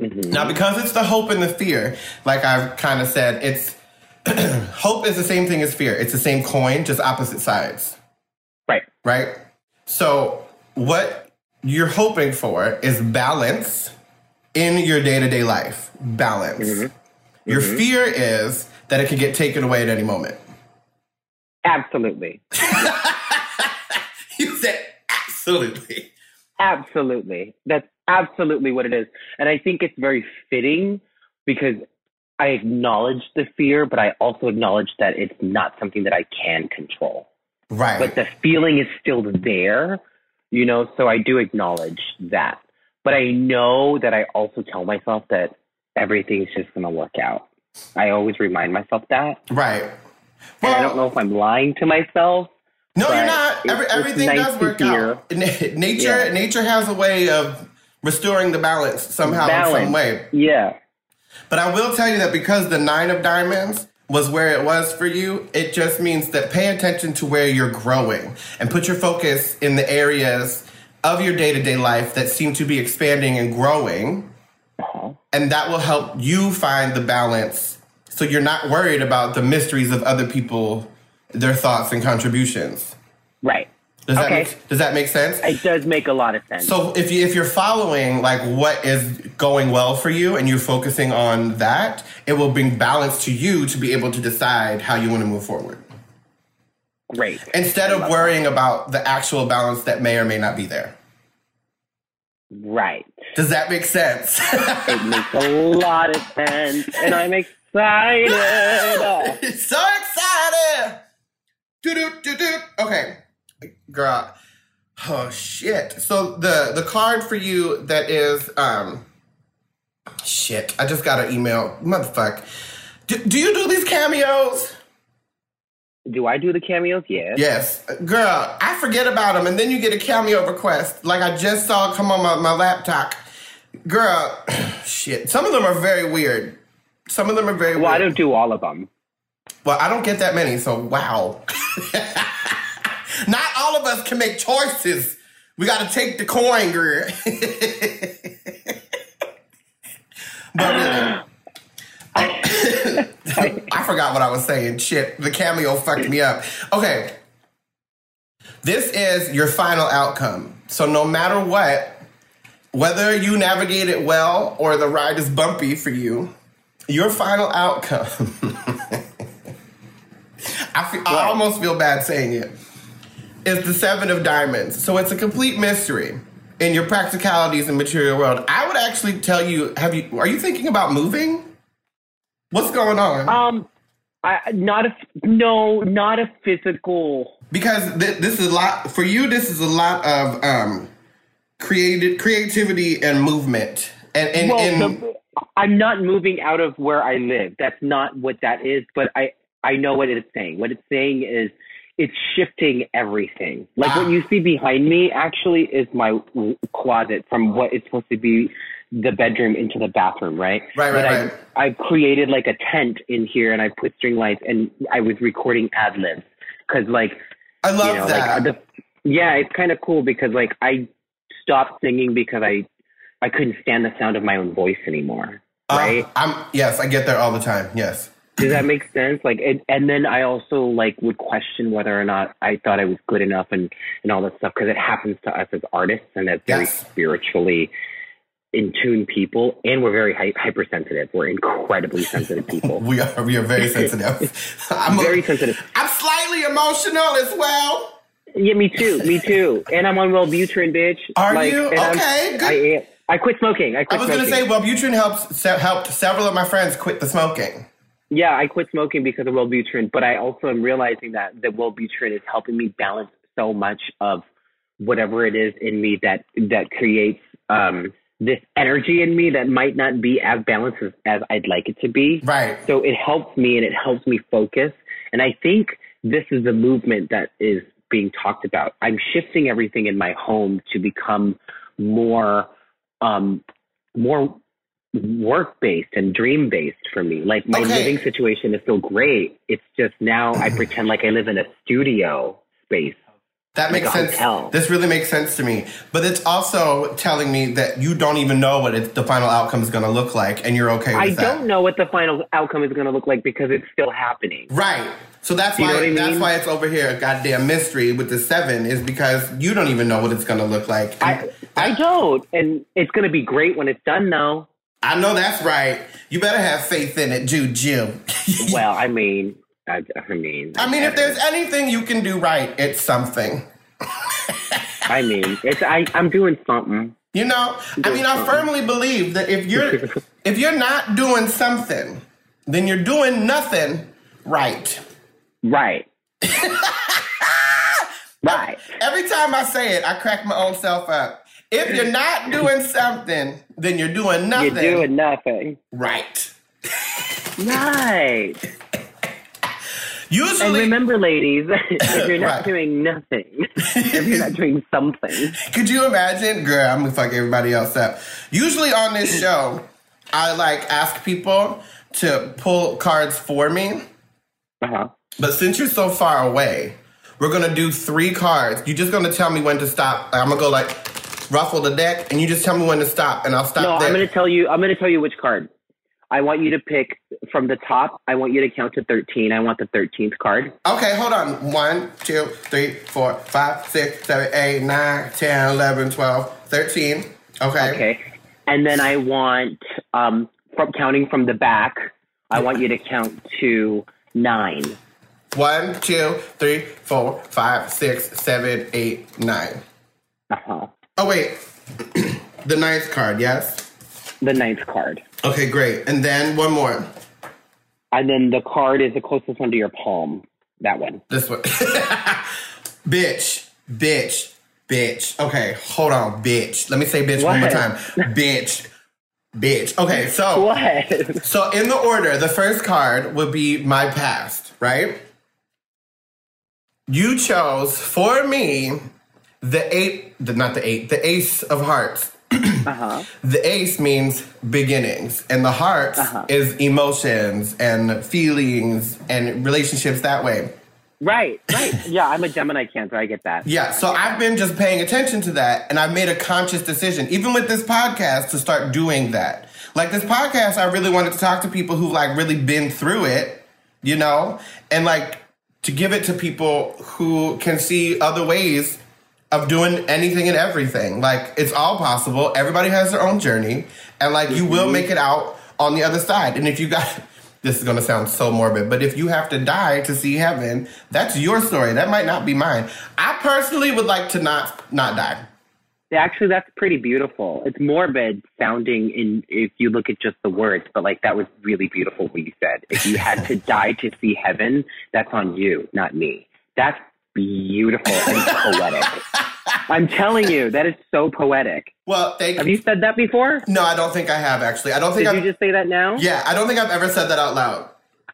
A: Mm-hmm. Now, because it's the hope and the fear, like I've kind of said, it's hope is the same thing as fear. It's the same coin, just opposite sides,
B: right.
A: right? So, what you're hoping for is balance in your day to day life. Balance. Mm-hmm. Your mm-hmm. fear is that it can get taken away at any moment.
B: Absolutely.
A: You said absolutely.
B: Absolutely. That's absolutely what it is. And I think it's very fitting because I acknowledge the fear, but I also acknowledge that it's not something that I can control.
A: Right.
B: But the feeling is still there, you know, so I do acknowledge that. But I know that I also tell myself that everything's just going to work out. I always remind myself that.
A: right.
B: And I don't know if I'm lying to myself.
A: No, you're not. Every,
B: it's
A: everything
B: nice
A: does work out. Nature,
B: Yeah.
A: nature has a way of restoring the balance somehow, in some way.
B: Yeah.
A: But I will tell you that because the nine of diamonds was where it was for you, it just means that pay attention to where you're growing and put your focus in the areas of your day to day life that seem to be expanding and growing.
B: Uh-huh.
A: And that will help you find the balance so you're not worried about the mysteries of other people, their thoughts and contributions.
B: Right.
A: Does that make, does that make sense?
B: It does make a lot of sense.
A: So if you if you're following like what is going well for you and you're focusing on that, it will bring balance to you to be able to decide how you want to move forward.
B: Great.
A: Instead of worrying about the actual balance that may or may not be there.
B: Right.
A: Does that make sense?
B: It makes a lot of sense. And I'm excited.
A: So excited. Do do do do. Okay, girl. Oh shit. So the the card for you that is um shit. I just got an email. Motherfuck. Do, do you do these cameos?
B: Do I do the cameos? Yes.
A: Yes, girl. I forget about them, and then you get a cameo request. Like I just saw come on my, my laptop. Girl, shit. Some of them are very weird. Some of them are very
B: Well, I don't do all of them.
A: Well, I don't get that many, so wow. Not all of us can make choices. We got to take the coin, girl. but really, I forgot what I was saying. Shit, the cameo fucked me up. Okay. This is your final outcome. So no matter what, whether you navigate it well or the ride is bumpy for you, your final outcome. I, feel, I almost feel bad saying it. Is the seven of diamonds. So it's a complete mystery in your practicalities and material world. I would actually tell you: Have you? Are you thinking about moving? What's going on?
B: Um, I not a no, not a physical.
A: because th- this is a lot for you. This is a lot of um, creative creativity and movement. And and,
B: Well,
A: and
B: the, I'm not moving out of where I live. That's not what that is. But I I know what it's saying. What it's saying is it's shifting everything. Like
A: Ah.
B: what you see behind me actually is my closet from what it's supposed to be the bedroom into the bathroom, right?
A: Right, right,
B: but
A: right.
B: I, I created like a tent in here and I put string lights and I was recording ad libs because like
A: I love
B: you know,
A: that.
B: like the, yeah, it's kind of cool because like I stopped singing because I I couldn't stand the sound of my own voice anymore.
A: Uh,
B: Right?
A: I'm yes, I get there all the time. Yes.
B: Does that make sense? Like, it, and then I also like would question whether or not I thought I was good enough and and all that stuff because it happens to us as artists and as very
A: Yes.
B: spiritually in tune people, and we're very hy- hypersensitive. We're incredibly sensitive people.
A: We are we are very sensitive. I'm a-
B: very sensitive.
A: I'm slightly emotional as well.
B: Yeah, me too. Me too. And I'm on Wellbutrin, bitch.
A: Are you?
B: and I'm-
A: Okay, good.
B: I am. I quit smoking. I
A: I was gonna
B: smoking.
A: say, Wellbutrin helps se- helped several of my friends quit the smoking.
B: Yeah, I quit smoking because of Wellbutrin, but I also am realizing that the Wellbutrin is helping me balance so much of whatever it is in me that that creates um, this energy in me that might not be as balanced as, as I'd like it to be.
A: Right.
B: So it helps me and it helps me focus. And I think this is the movement that is being talked about. I'm shifting everything in my home to become more um, more work based and dream based for me. Like my
A: Okay.
B: living situation is still great. It's just now I pretend like I live in a studio space.
A: That
B: Like
A: makes sense.
B: hotel.
A: This really makes sense to me. But it's also telling me that you don't even know what it, the final outcome is going to look like, and you're okay with
B: I
A: that.
B: don't know what the final outcome is going to look like because it's still happening.
A: Right. So that's
B: You
A: why
B: what
A: that's
B: mean?
A: why it's over here a goddamn mystery with the seven is because you don't even know what it's going to look like.
B: I I don't, and it's going to be great when it's done, though.
A: I know that's right. You better have faith in it, dude, Juju.
B: Well, I mean, I, I mean,
A: I mean, if there's anything you can do right, it's something.
B: I mean, it's I I'm doing something.
A: You know, I mean, I firmly believe that if you're if you're not doing something, then you're doing nothing right.
B: Right. right.
A: Every time I say it, I crack my own self up. If you're not doing something, then you're doing nothing.
B: You're doing nothing.
A: right.
B: Right. And
A: Usually,
B: remember, ladies, if you're not
A: Right.
B: doing nothing, if you're not doing something,
A: could you imagine? Girl, I'm gonna fuck everybody else up. Usually on this show, I like ask people to pull cards for me.
B: uh-huh.
A: But since you're so far away, we're gonna do three cards. You're just gonna tell me when to stop. I'm gonna go like ruffle the deck, and you just tell me when to stop, and I'll stop
B: no,
A: there.
B: I'm going to tell you. I'm going to tell you which card. I want you to pick from the top. I want you to count to 13. I want the 13th card.
A: Okay, hold on. One, two, three, four, five, six, seven, eight, nine, ten, eleven, twelve, thirteen. Okay.
B: Okay. And then I want, um, from counting from the back, I want you to count to nine.
A: One, two, three, four, five, six, seven, eight, nine.
B: Uh huh.
A: Oh wait, the ninth card. Yes.
B: The ninth card.
A: Okay, great. And then one more.
B: And then the card is the closest one to your palm. That one.
A: This one. bitch, bitch, bitch. Okay, hold on, bitch. Let me say bitch one more time. bitch, bitch. Okay, so
B: What?
A: so in the order, the first card would be my past, right? You chose for me the eight, the, not the eight, the ace of hearts.
B: Uh huh.
A: The ace means beginnings, and the heart
B: Uh-huh.
A: is emotions and feelings and relationships that way.
B: Right. Right. Yeah, I'm a Gemini Cancer. I get that.
A: Yeah, so I've been just paying attention to that, and I've made a conscious decision, even with this podcast, to start doing that. Like this podcast, I really wanted to talk to people who've like really been through it, you know, and like to give it to people who can see other ways of doing anything and everything. Like it's all possible. Everybody has their own journey, and like you will mm-hmm. make it out on the other side. And if you got this is gonna sound so morbid, but if you have to die to see heaven, that's your story. That might not be mine. I personally would like to not not die.
B: Actually, that's pretty beautiful. It's morbid sounding in if you look at just the words, but like that was really beautiful what you said. If you had to die to see heaven, that's on you, not me. That's beautiful and poetic. I'm telling you, that is so poetic.
A: Well, thank
B: Have you said that before?
A: No, I don't think I have actually. I don't think
B: Did
A: I've
B: you just say that now?
A: Yeah, I don't think I've ever said that out loud.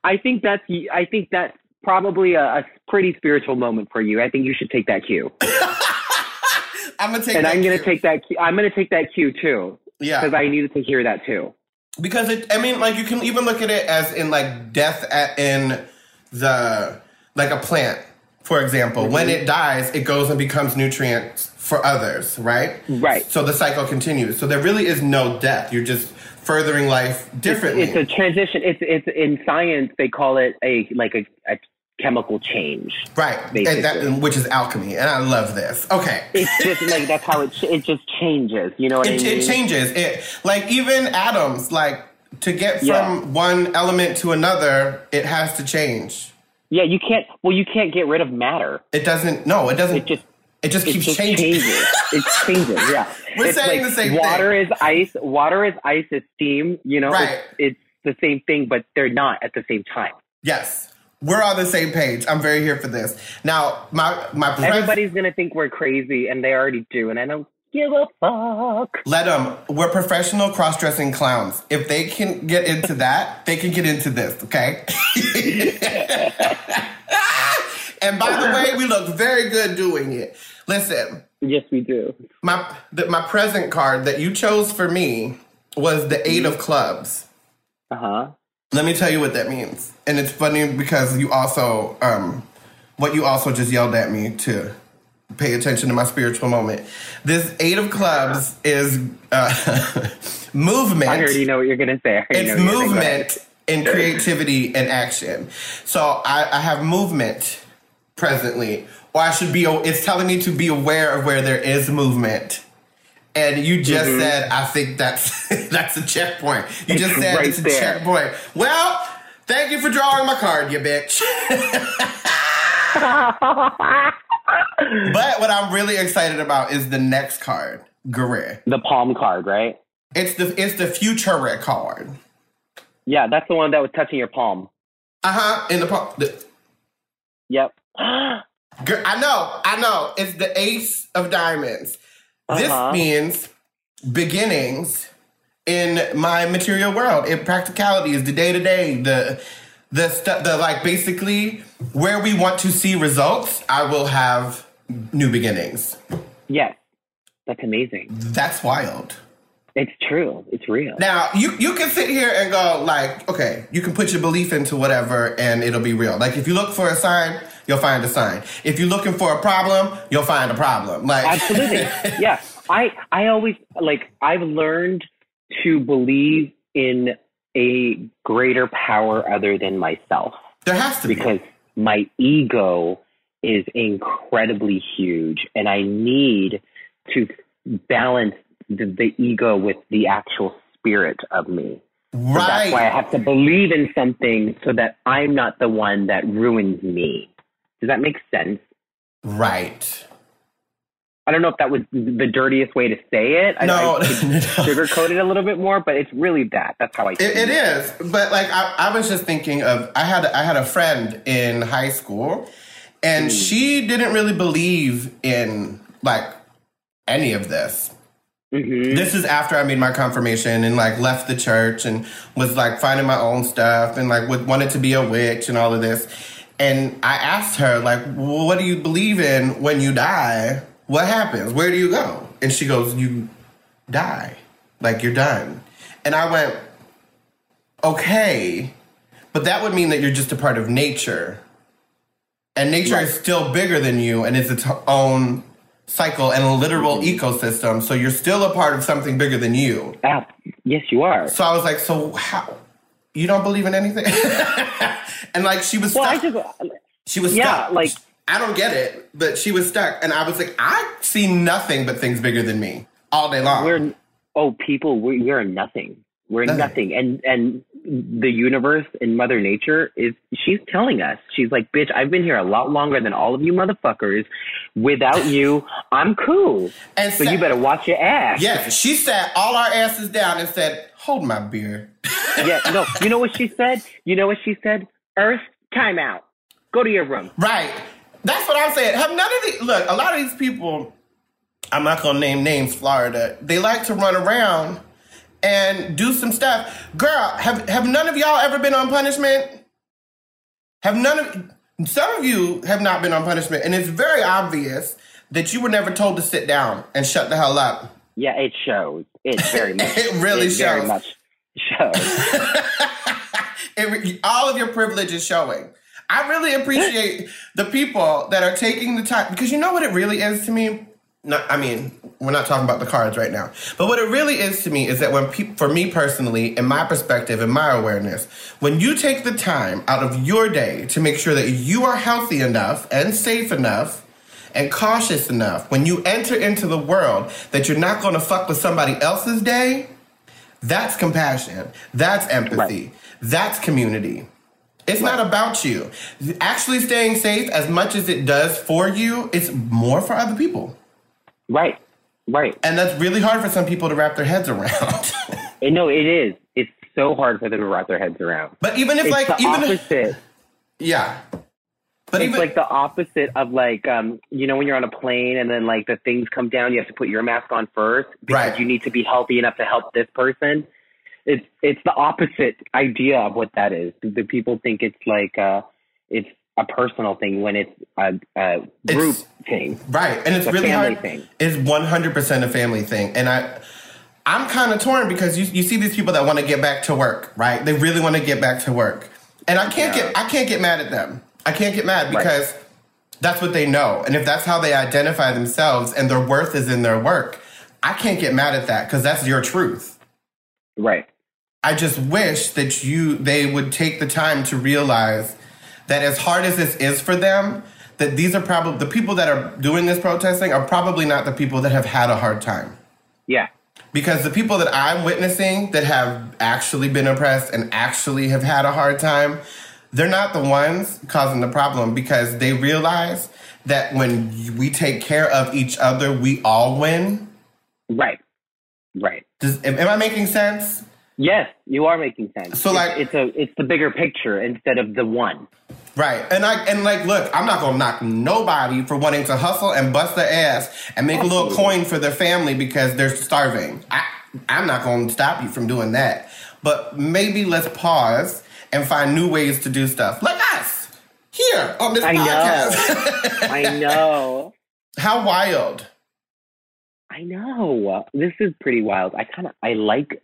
B: I think that's I think that's probably a, a pretty spiritual moment for you. I think you should take that cue.
A: I'm gonna take
B: and
A: that
B: I'm going
A: cue.
B: to take that. I'm to take that cue too.
A: Yeah.
B: because I needed to hear that too.
A: because it i mean like you can even look at it as in like death at, in the like a plant for example
B: Mm-hmm.
A: when it dies it goes and becomes nutrients for others right
B: Right.
A: so the cycle continues so there really is no death you're just furthering life differently
B: It's a transition. It's it's in science they call it a like a, a chemical change.
A: right and that, which is alchemy and i love this okay
B: It's just like that's how it it just changes. You know what I
A: it,
B: mean?
A: it changes it like even atoms like to get from
B: Yeah.
A: one element to another it has to change
B: Yeah, you can't. Well, you can't get rid of matter.
A: it doesn't no it doesn't
B: It just
A: it just
B: it
A: keeps
B: just
A: changing
B: changes. It changes. Yeah,
A: We're
B: it's
A: saying
B: like
A: the same thing.
B: water is ice. Water is ice. Is steam. You know,
A: Right.
B: it's, it's the same thing, but they're not at the same time.
A: Yes, we're on the same page. I'm very here for this. Now, my my
B: Everybody's gonna think we're crazy, and they already do, and I don't give a fuck.
A: let them. We're professional cross-dressing clowns. If they can get into that, they can get into this. Okay. and by the way, we look very good doing it. Listen,
B: Yes, we do.
A: my the, my present card that you chose for me was the eight of clubs.
B: Uh huh.
A: Let me tell you what that means. And it's funny because you also, um, what you also just yelled at me to pay attention to my spiritual moment. This Eight of Clubs is uh, movement.
B: I already know what you're gonna say.
A: It's
B: know what you're gonna
A: movement and creativity and action. So I, I have movement presently, or I should be. It's telling me to be aware of where there is movement. And you just
B: Mm-hmm.
A: said, I think that's that's a checkpoint. You just said
B: right
A: it's a
B: there.
A: checkpoint. Well, thank you for drawing my card, you bitch. but what I'm really excited about is the next card, Gare.
B: The palm card, right?
A: It's the it's the future card.
B: Yeah, that's the one that was touching your palm.
A: Uh huh. In the, palm. the
B: Yep.
A: Gir- I know, I know. It's the Ace of Diamonds. This
B: Uh-huh.
A: means beginnings in my material world. In practicality is the day to day, the the stuff, the like basically where we want to see results. I will have new beginnings.
B: yes. That's amazing.
A: That's wild.
B: It's true. It's real.
A: Now you you can sit here and go like, okay, you can put your belief into whatever and it'll be real. Like if you look for a sign, you'll find a sign. If you're looking for a problem, you'll find a problem. Like
B: Absolutely. yeah. I I always like I've learned to believe in a greater power other than myself
A: there has to be.
B: because my ego is incredibly huge and I need to balance the, the ego with the actual spirit of me. So That's why I have to believe in something so that I'm not the one that ruins me. Does that make sense?
A: Right.
B: I don't know if that was the dirtiest way to say it. I,
A: No,
B: I
A: no.
B: sugarcoat it a little bit more, but it's really that. That's how I
A: It, it is, but like I, I was just thinking of I had I had a friend in high school, and she didn't really believe in like any of this.
B: Mhm.
A: This is after I made my confirmation and like left the church and was like finding my own stuff and like wanted to be a witch and all of this. And I asked her like, well, "What do you believe in when you die? What happens? Where do you go?" And she goes, "You die, like you're done." And I went, "Okay, but that would mean that you're just a part of nature, and nature
B: Right.
A: is still bigger than you, and it's its own." cycle and a literal ecosystem so you're still a part of something bigger than you
B: Ah, yes, you are.
A: so i was like so how you don't believe in anything and like she was
B: Well, I just
A: she was
B: yeah,
A: stuck
B: like-
A: i don't get it but she was stuck and i was like i see nothing but things bigger than me all day long
B: we're oh people we, we're nothing. We're
A: Nothing.
B: nothing. And and the universe and Mother Nature is she's telling us. She's like, bitch, I've been here a lot longer than all of you motherfuckers. Without you, I'm cool.
A: and
B: So
A: sa-
B: you better watch your ass.
A: yes she sat all our asses down and said hold my beer
B: yeah, no. You know what she said? You know what she said? Earth, time out. Go to your room.
A: Right. That's what I'm saying. Have none of these look, a lot of these people, I'm not gonna name names, Florida, they like to run around and do some stuff. Girl, have have none of y'all ever been on punishment? Have none of some of you have not been on punishment, and it's very obvious that you were never told to sit down and shut the hell up.
B: Yeah, it shows. It very much.
A: It really
B: it Very
A: shows.
B: much shows.
A: It all of your privilege is showing. I really appreciate the people that are taking the time because you know what it really is to me. No, I mean, we're not talking about the cards right now, but what it really is to me is that when people, for me personally, in my perspective, in my awareness, when you take the time out of your day to make sure that you are healthy enough and safe enough and cautious enough, when you enter into the world that you're not going to fuck with somebody else's day, that's compassion. That's empathy.
B: Right.
A: That's community. It's not about you. Actually staying safe as much as it does for you, it's more for other people.
B: right. Right.
A: And that's really hard for some people to wrap their heads around.
B: No, it is. It's so hard for them to wrap their heads around.
A: but even if
B: It's
A: like
B: the
A: even if,
B: opposite.
A: yeah. But
B: it's
A: even
B: like the opposite of like um you know when you're on a plane and then like the things come down you have to put your mask on first because
A: Right.
B: you need to be healthy enough to help this person it's it's the opposite idea of what that is the people think it's like uh it's a personal thing when it's a, a group
A: It's-
B: thing
A: Right, and it's
B: a
A: really
B: family
A: hard.
B: thing.
A: It's one hundred percent a family thing, and I, I'm kind of torn because you you see these people that want to get back to work, right? They really want to get back to work, and I can't
B: Yeah.
A: get I can't get mad at them. I can't get mad
B: Right.
A: because that's what they know, and if that's how they identify themselves and their worth is in their work, I can't get mad at that because that's your truth.
B: right
A: I just wish that you they would take the time to realize that as hard as this is for them, that these are probably the people that are doing this protesting are probably not the people that have had a hard time.
B: yeah
A: Because the people that I'm witnessing that have actually been oppressed and actually have had a hard time, they're not the ones causing the problem because they realize that when we take care of each other, we all win.
B: right right
A: Does, am, am I making sense?
B: Yes you are making sense
A: So,
B: It's-
A: like-
B: it's a it's the bigger picture instead of the one
A: Right. And I and like look, I'm not gonna knock nobody for wanting to hustle and bust their ass and make a little coin for their family because they're starving. I I'm not gonna stop you from doing that. But maybe let's pause and find new ways to do stuff. Like us. Here on this
B: I know.
A: podcast.
B: i know
A: How wild.
B: I know. This is pretty wild. I kind of I like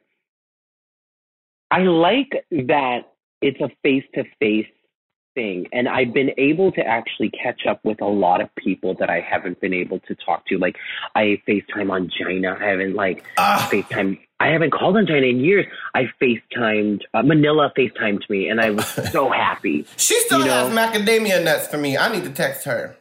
B: I like that it's a face to face thing and I've been able to actually catch up with a lot of people that I haven't been able to talk to. Like I FaceTime on China. I haven't like
A: Ah.
B: FaceTime I haven't called on China in years. I FaceTimed uh, Manila FaceTimed me and I was so happy.
A: She still
B: You
A: has macadamia nuts for me. I need to text her.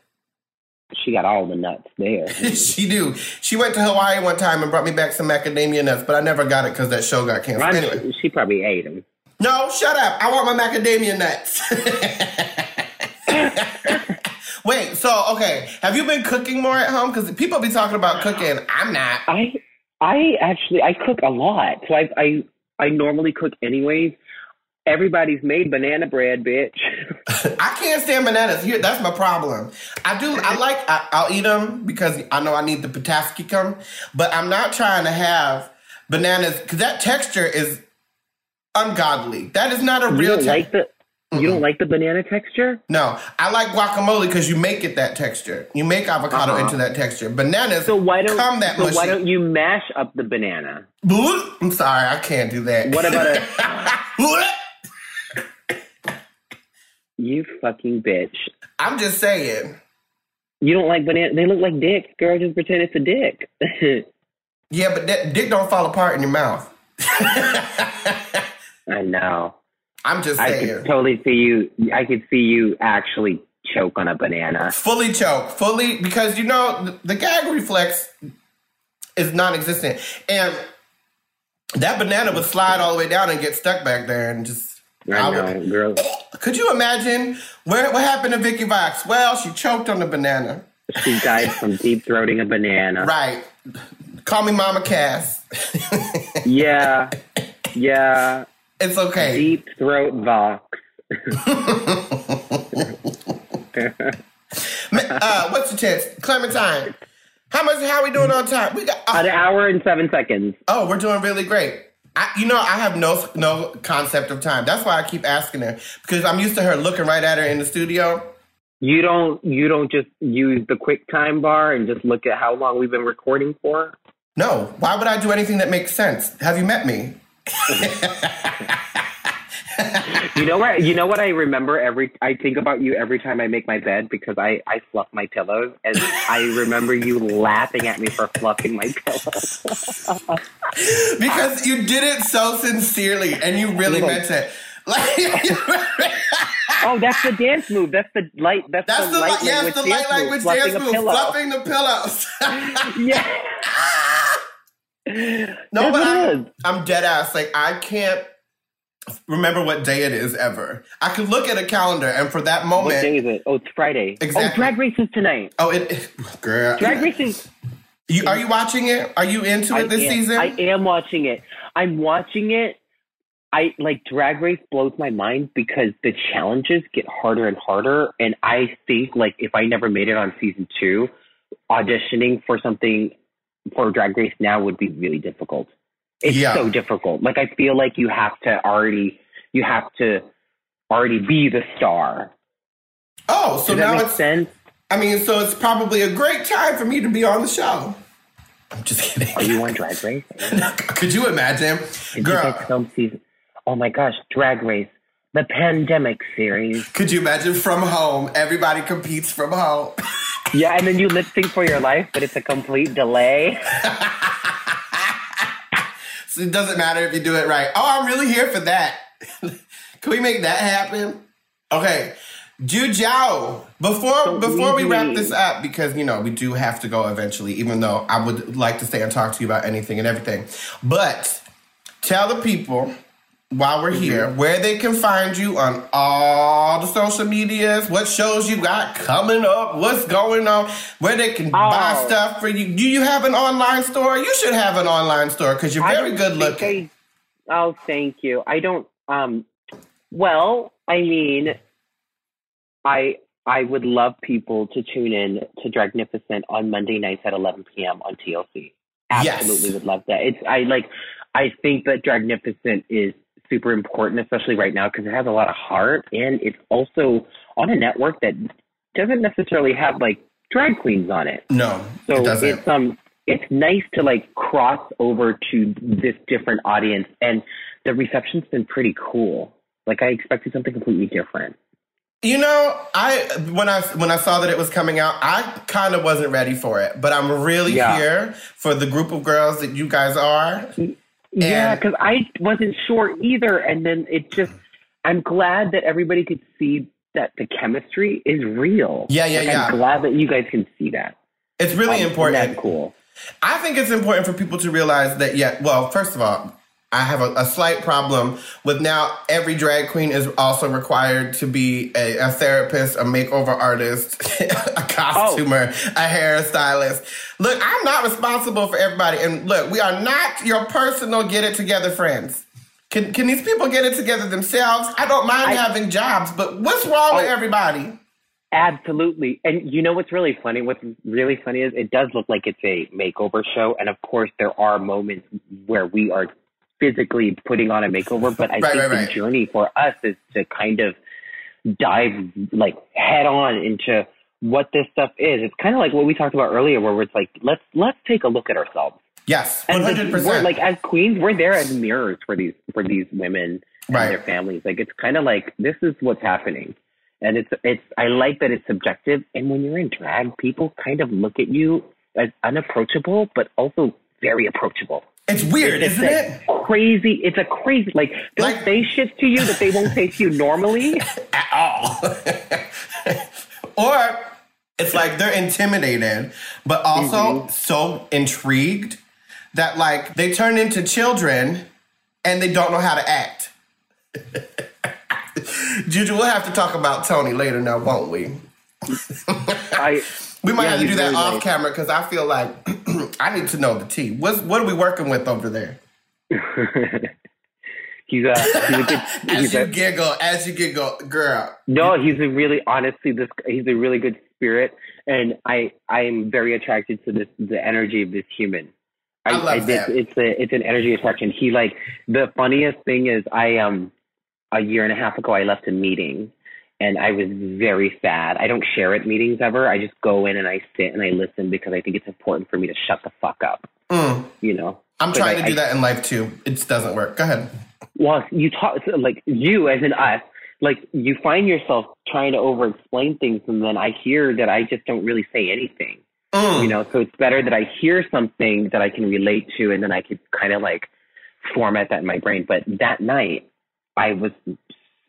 B: She got all the nuts there.
A: she do. She went to Hawaii one time and brought me back some macadamia nuts, but I never got it because that show got canceled. Anyway.
B: She probably ate them.
A: No, shut up. I want my macadamia nuts. Wait, so okay, have you been cooking more at home? Because people be talking about cooking. I'm not.
B: I I actually I cook a lot. So I I I normally cook anyways. Everybody's made banana bread, bitch.
A: I can't stand bananas. Here, that's my problem. I do. I like. I, I'll eat them because I know I need the potassium, but I'm not trying to have bananas because that texture is ungodly. That is not a
B: you
A: real
B: don't
A: texture.
B: like the you don't like the banana texture?
A: No, I like guacamole because you make it that texture. You make avocado
B: Uh-huh.
A: into that texture. Bananas
B: So why don't
A: come that
B: so
A: mushy.
B: why don't you mash up the banana?
A: I'm sorry, I can't do that.
B: What about a. you fucking bitch?
A: I'm just saying.
B: You don't like banana? They look like dicks. Girl, just pretend it's a dick.
A: Yeah, but that dick don't fall apart in your mouth.
B: I know.
A: I'm just saying.
B: I could totally see you. I could see you actually choke on a banana.
A: fully choke, fully because you know the, the gag reflex is non-existent, and that banana would slide all the way down and get stuck back there, and just.
B: I
A: I
B: know,
A: would-
B: girl.
A: could you imagine where what happened to Vicky Vox? Well, she choked on a banana.
B: She died from deep throating a banana.
A: Right. Call me Mama Cass.
B: Yeah, yeah.
A: it's okay.
B: Deep throat vox.
A: Uh, what's the chance? Clementine. How much? How are we doing on time? We got.
B: An hour and seven seconds.
A: Oh, we're doing really great. I, you know, I have no no concept of time. That's why I keep asking her because I'm used to her looking right at her in the studio.
B: You don't you don't just use the quick time bar and just look at how long we've been recording for?
A: No. Why would I do anything that makes sense? Have you met me?
B: you know what? You know what I remember every. I think about you every time I make my bed because I I fluff my pillows, and I remember you laughing at me for fluffing my pillows.
A: because you did it so sincerely, and you really meant it. Like,
B: oh, that's the dance move. That's the light. That's,
A: that's
B: the,
A: the
B: light
A: yes,
B: language
A: the light language dance move, fluffing the pillows.
B: yeah.
A: no, but I'm, I'm dead ass. Like I can't remember what day it is ever. I could look at a calendar and for that moment. What
B: day is it? Oh, it's Friday. Oh, exactly. Oh, Drag Race is tonight.
A: Oh, it, it girl.
B: Drag Race.
A: You, are you watching it? Are you into it I this
B: am,
A: season?
B: I am watching it. I'm watching it. I like Drag Race blows my mind because the challenges get harder and harder. And I think like if I never made it on season two, auditioning for something for Drag Race now would be really difficult. It's yeah. so difficult. Like I feel like you have to already you have to already be the star.
A: Oh, so
B: Does
A: now
B: it's
A: sense? I mean, so it's probably a great time for me to be on the show. I'm just kidding.
B: Are you on Drag Race?
A: Could you imagine, girl?
B: You film season? Oh my gosh, Drag Race, the pandemic series.
A: Could you imagine from home? Everybody competes from home.
B: yeah, and then you lip sync for your life, but it's a complete delay.
A: So it doesn't matter if you do it right. Oh, I'm really here for that. Can we make that happen? Okay. Jiao. Before so before we wrap this up, because you know we do have to go eventually, even though I would like to stay and talk to you about anything and everything. But tell the people while we're here, mm-hmm. where they can find you on all the social medias, what shows you got coming up, what's going on, where they can oh. buy stuff for you. Do you have an online store? You should have an online store because you're very good looking.
B: I, oh, thank you. I don't. Um. Well, I mean, I I would love people to tune in to Dragnificent on Monday nights at 11 p.m. on TLC. Absolutely yes. would love that. It's I like. I think that Dragnificent is super important, especially right now, because it has a lot of heart and it's also on a network that doesn't necessarily have like drag queens on it.
A: No,
B: so
A: it
B: it's um it's nice to like cross over to this different audience, and the reception's been pretty cool. Like I expected something completely different.
A: You know, I when I when I saw that it was coming out, I kind of wasn't ready for it, but I'm really yeah. here for the group of girls that you guys are.
B: Yeah, because I wasn't sure either. And then it just, I'm glad that everybody could see that the chemistry is real.
A: Yeah, yeah,
B: like,
A: yeah.
B: I'm glad that you guys can see that.
A: It's really um, important.
B: That's cool.
A: I think it's important for people to realize that, yeah, well, first of all, I have a, a, slight problem with now every drag queen is also required to be a, a therapist, a makeover artist, a costumer, oh. a hairstylist. Look, I'm not responsible for everybody. And look, we are not your personal get it together friends. Can, can these people get it together themselves? I don't mind I, having jobs, but what's wrong oh, with everybody?
B: Absolutely. And you know what's really funny? What's really funny is it does look like it's a makeover show. And of course, there are moments where we are physically putting on a makeover, but I right, think right, the right. journey for us is to kind of dive like head on into what this stuff is. It's kind of like what we talked about earlier, where it's like let's let's take a look at ourselves.
A: Yes, one hundred percent.
B: Like as queens, we're there as mirrors for these for these women and their families. Like it's kind of like this is what's happening, and it's it's. I like that it's subjective. And when you're in drag, people kind of look at you as unapproachable, but also very approachable.
A: It's weird, it's isn't it?
B: Crazy. It's a crazy like they'll like, say shit to you that they won't say to you normally
A: at all. or it's like they're intimidated, but also mm-hmm. so intrigued that like they turn into children and they don't know how to act. Juju, we'll have to talk about Tony later now, won't we?
B: I
A: we might yeah, have to do that off camera because I feel like I need to know the tea. What's what are we working with over there?
B: he's a he's a good.
A: as he's you a, giggle, as you giggle, girl.
B: No, he's a really honestly this. He's a really good spirit, and I I am very attracted to this the energy of this human.
A: I, I love I, that.
B: It's, it's a it's an energy attraction. He like the funniest thing is I um a year and a half ago I left a meeting and I was very sad. I don't share at meetings ever. I just go in and I sit and I listen because I think it's important for me to shut the fuck up. Mm. You know,
A: I'm trying to do I, that in life too. It doesn't work. Go ahead.
B: Well, you talk like you as in us. Like you find yourself trying to over explain things, and then I hear that I just don't really say anything. Mm. You know, so it's better that I hear something that I can relate to, and then I could kind of like format that in my brain. But that night, I was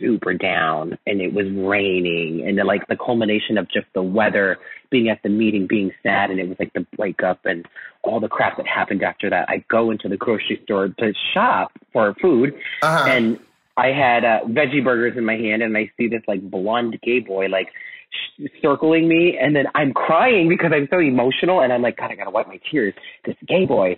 B: super down and it was raining and the, like the culmination of just the weather being at the meeting being sad and it was like the breakup and all the crap that happened after that i go into the grocery store to shop for food uh-huh. and i had uh, veggie burgers in my hand and i see this like blonde gay boy like sh- circling me and then i'm crying because i'm so emotional and i'm like god i gotta wipe my tears this gay boy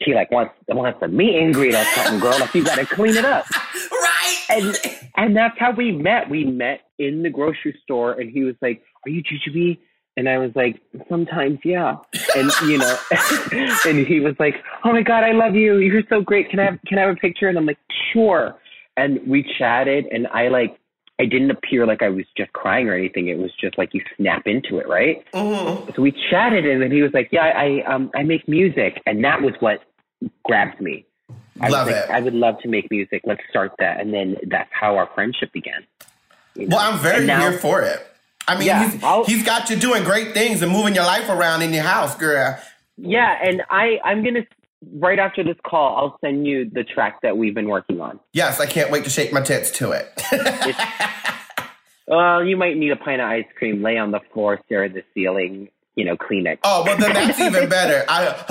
B: he like wants wants a meet and greet or something, girl. Like you got to clean it up,
A: right?
B: And and that's how we met. We met in the grocery store, and he was like, "Are you Jujubee?" And I was like, "Sometimes, yeah." And you know, and he was like, "Oh my god, I love you. You're so great. Can I have can I have a picture?" And I'm like, "Sure." And we chatted, and I like I didn't appear like I was just crying or anything. It was just like you snap into it, right? Mm-hmm. So we chatted, and then he was like, "Yeah, I um I make music," and that was what grabbed me. I
A: love
B: like,
A: it.
B: I would love to make music. Let's start that, and then that's how our friendship began.
A: You know? Well, I'm very now, here for it. I mean, yeah, he's, he's got you doing great things and moving your life around in your house, girl.
B: Yeah, and I I'm gonna right after this call, I'll send you the track that we've been working on.
A: Yes, I can't wait to shake my tits to it.
B: well, you might need a pint of ice cream, lay on the floor, stare at the ceiling, you know, Kleenex.
A: Oh, well, then that's even better. I,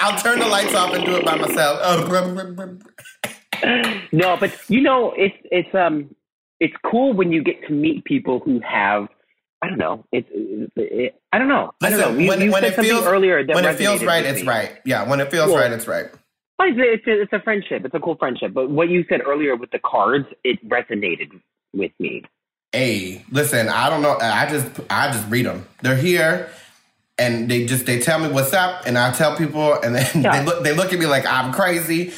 A: I'll turn the lights off and do it by myself.
B: no, but you know, it's it's um it's cool when you get to meet people who have I don't know. It's it, it, I don't know. Listen, I don't know. You,
A: when,
B: you
A: when it feels
B: earlier
A: when it feels right, it's right. Yeah, when it feels right, it's right.
B: It's a, it's a friendship. It's a cool friendship. But what you said earlier with the cards, it resonated with me.
A: Hey, listen, I don't know. I just I just read them. They're here, and they just they tell me what's up, and I tell people, and then yeah. they look they look at me like I'm crazy,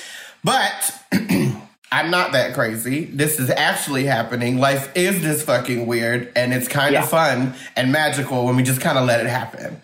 A: but. I'm not that crazy. This is actually happening. Life is this fucking weird, and it's kind yeah. of fun and magical when we just kind of let it happen.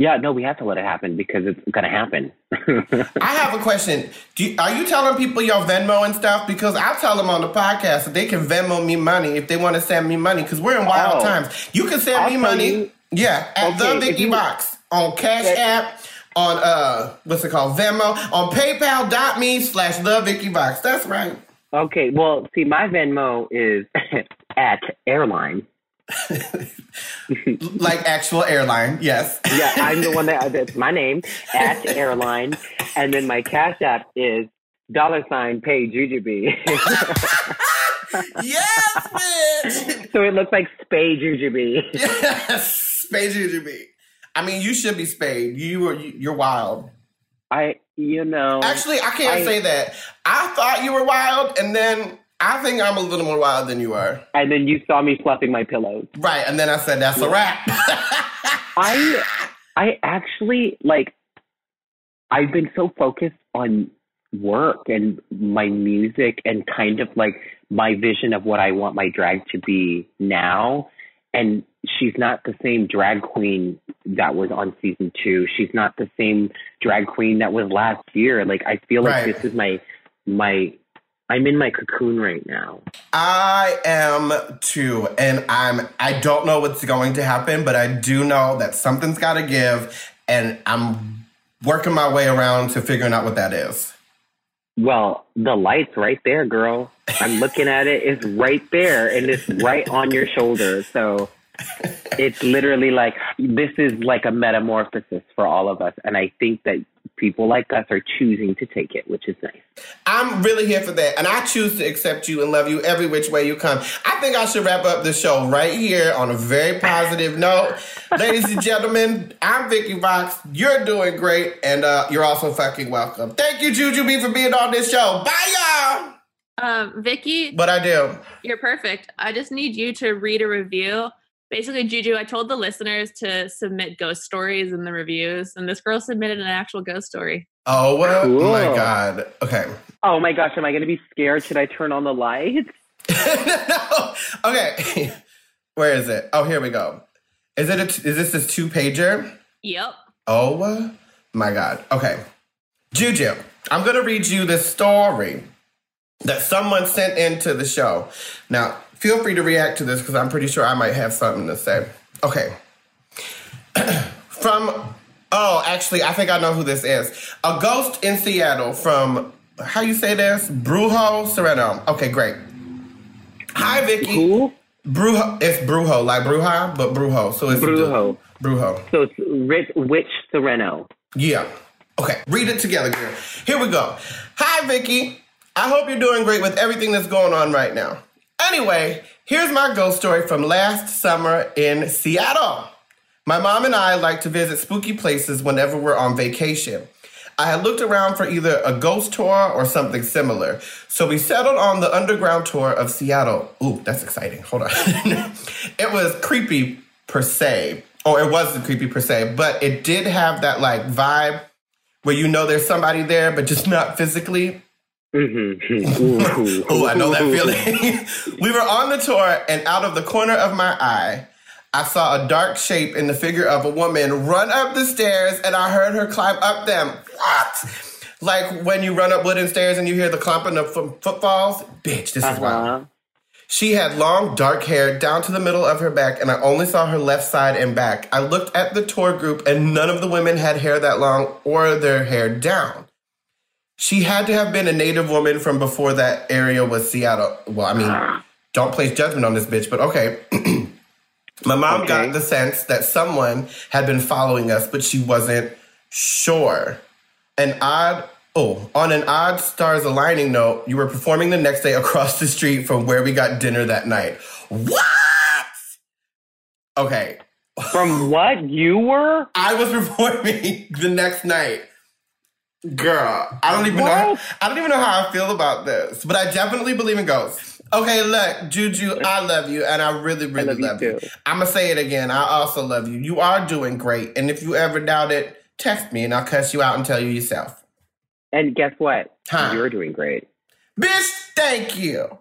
B: Yeah, no, we have to let it happen because it's going to happen.
A: I have a question. You, are you telling people your Venmo and stuff? Because I'll tell them on the podcast that they can Venmo me money if they want to send me money because we're in wild oh, times. You can send I'll me money. You. Yeah, at okay, the Vicky Vox on Cash App on uh what's it called Venmo on PayPal.me slash the Vicky Vox. That's right.
B: Okay, well, see, my Venmo is at airline.
A: like actual airline, yes.
B: yeah, I'm the one that that's my name at airline, and then my cash app is dollar sign pay Jujubee.
A: yes, bitch.
B: So it looks like spay Jujubee.
A: yes, spay be. I mean, you should be spayed. You were you're wild.
B: I you know
A: actually I can't I, say that. I thought you were wild, and then I think I'm a little more wild than you are.
B: And then you saw me fluffing my pillows.
A: Right, and then I said that's a wrap.
B: I I actually like I've been so focused on work and my music and kind of like my vision of what I want my drag to be now and she's not the same drag queen that was on season two. She's not the same drag queen that was last year. Like I feel like right. this is my my I'm in my cocoon right now.
A: I am too. And I'm I don't know what's going to happen, but I do know that something's gotta give and I'm working my way around to figuring out what that is.
B: Well, the light's right there, girl. I'm looking at it. It's right there and it's right on your shoulder. So it's literally like this is like a metamorphosis for all of us. And I think that people like us are choosing to take it, which is nice.
A: I'm really here for that. And I choose to accept you and love you every which way you come. I think I should wrap up the show right here on a very positive note. Ladies and gentlemen, I'm Vicky Vox. You're doing great. And uh, you're also fucking welcome. Thank you, Jujubee, for being on this show. Bye, y'all.
C: Um, Vicky.
A: but I do?
C: You're perfect. I just need you to read a review basically juju i told the listeners to submit ghost stories in the reviews and this girl submitted an actual ghost story
A: oh well, cool. oh my god okay
B: oh my gosh am i gonna be scared should i turn on the lights
A: no. okay where is it oh here we go is it a, is this this two pager
C: yep
A: Oh my God. Okay. Juju, I'm going to read you this story that someone sent into the show. Now, feel free to react to this because I'm pretty sure I might have something to say. Okay. from, oh, actually, I think I know who this is. A ghost in Seattle from, how you say this? Brujo Sereno. Okay, great. Hi, Vicky.
B: Who?
A: Brujo. It's Brujo, like Bruja, but Brujo. So it's
B: Brujo.
A: Brujo.
B: So it's Witch Sereno.
A: Yeah. Okay, read it together, girl. Here we go. Hi, Vicky. I hope you're doing great with everything that's going on right now. Anyway, here's my ghost story from last summer in Seattle. My mom and I like to visit spooky places whenever we're on vacation. I had looked around for either a ghost tour or something similar, so we settled on the underground tour of Seattle. Ooh, that's exciting. Hold on. it was creepy per se, or it wasn't creepy per se, but it did have that like vibe where you know there's somebody there, but just not physically.
B: Mm-hmm.
A: oh, I know that feeling. we were on the tour, and out of the corner of my eye, I saw a dark shape in the figure of a woman run up the stairs, and I heard her climb up them. What? Like when you run up wooden stairs and you hear the clumping of foot- footfalls? Bitch, this is wild.
B: Uh-huh.
A: She had long, dark hair down to the middle of her back, and I only saw her left side and back. I looked at the tour group, and none of the women had hair that long or their hair down. She had to have been a native woman from before that area was Seattle. Well, I mean, ah. don't place judgment on this bitch, but okay. My mom
B: Okay.
A: got the sense that someone had been following us, but she wasn't sure. An odd, oh, on an odd stars aligning note, you were performing the next day across the street from where we got dinner that night. What? Okay,
B: From what you were?
A: I was performing the next night. Girl, I don't even know. I don't even know how I feel about this, but I definitely believe in ghosts. Okay, look, Juju, I love you, and I really, really
B: love you
A: love you.
B: too.
A: I'm gonna say it again. I also love you. You are doing great, and if you ever doubt it, text me, and I'll cuss you out and tell you yourself.
B: And guess what?
A: Huh.
B: You're doing great.
A: Bitch, thank you.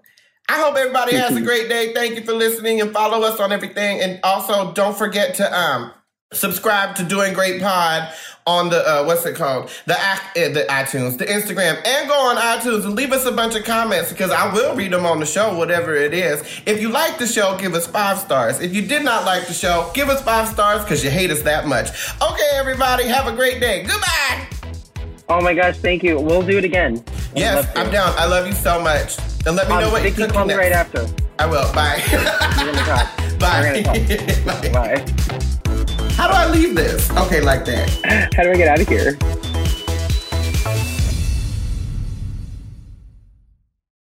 A: I hope everybody has a great day. Thank you for listening and follow us on everything. And also, don't forget to um subscribe to Doing Great Pod on the uh, what's it called the uh, the iTunes, the Instagram, and go on iTunes and leave us a bunch of comments because I will read them on the show, whatever it is. If you like the show, give us five stars. If you did not like the show, give us five stars because you hate us that much. Okay, everybody, have a great day. Goodbye.
B: Oh my gosh, thank you. We'll do it again. I'd
A: Yes. I'm down. I love you so much. And let me know
B: Um,
A: what you
B: Vicky,
A: cook
B: call
A: next.
B: right after.
A: I will. Bye.
B: We're gonna talk.
A: Bye. Bye.
B: Bye.
A: How do I leave this? Okay, like that.
B: How do I get out of here?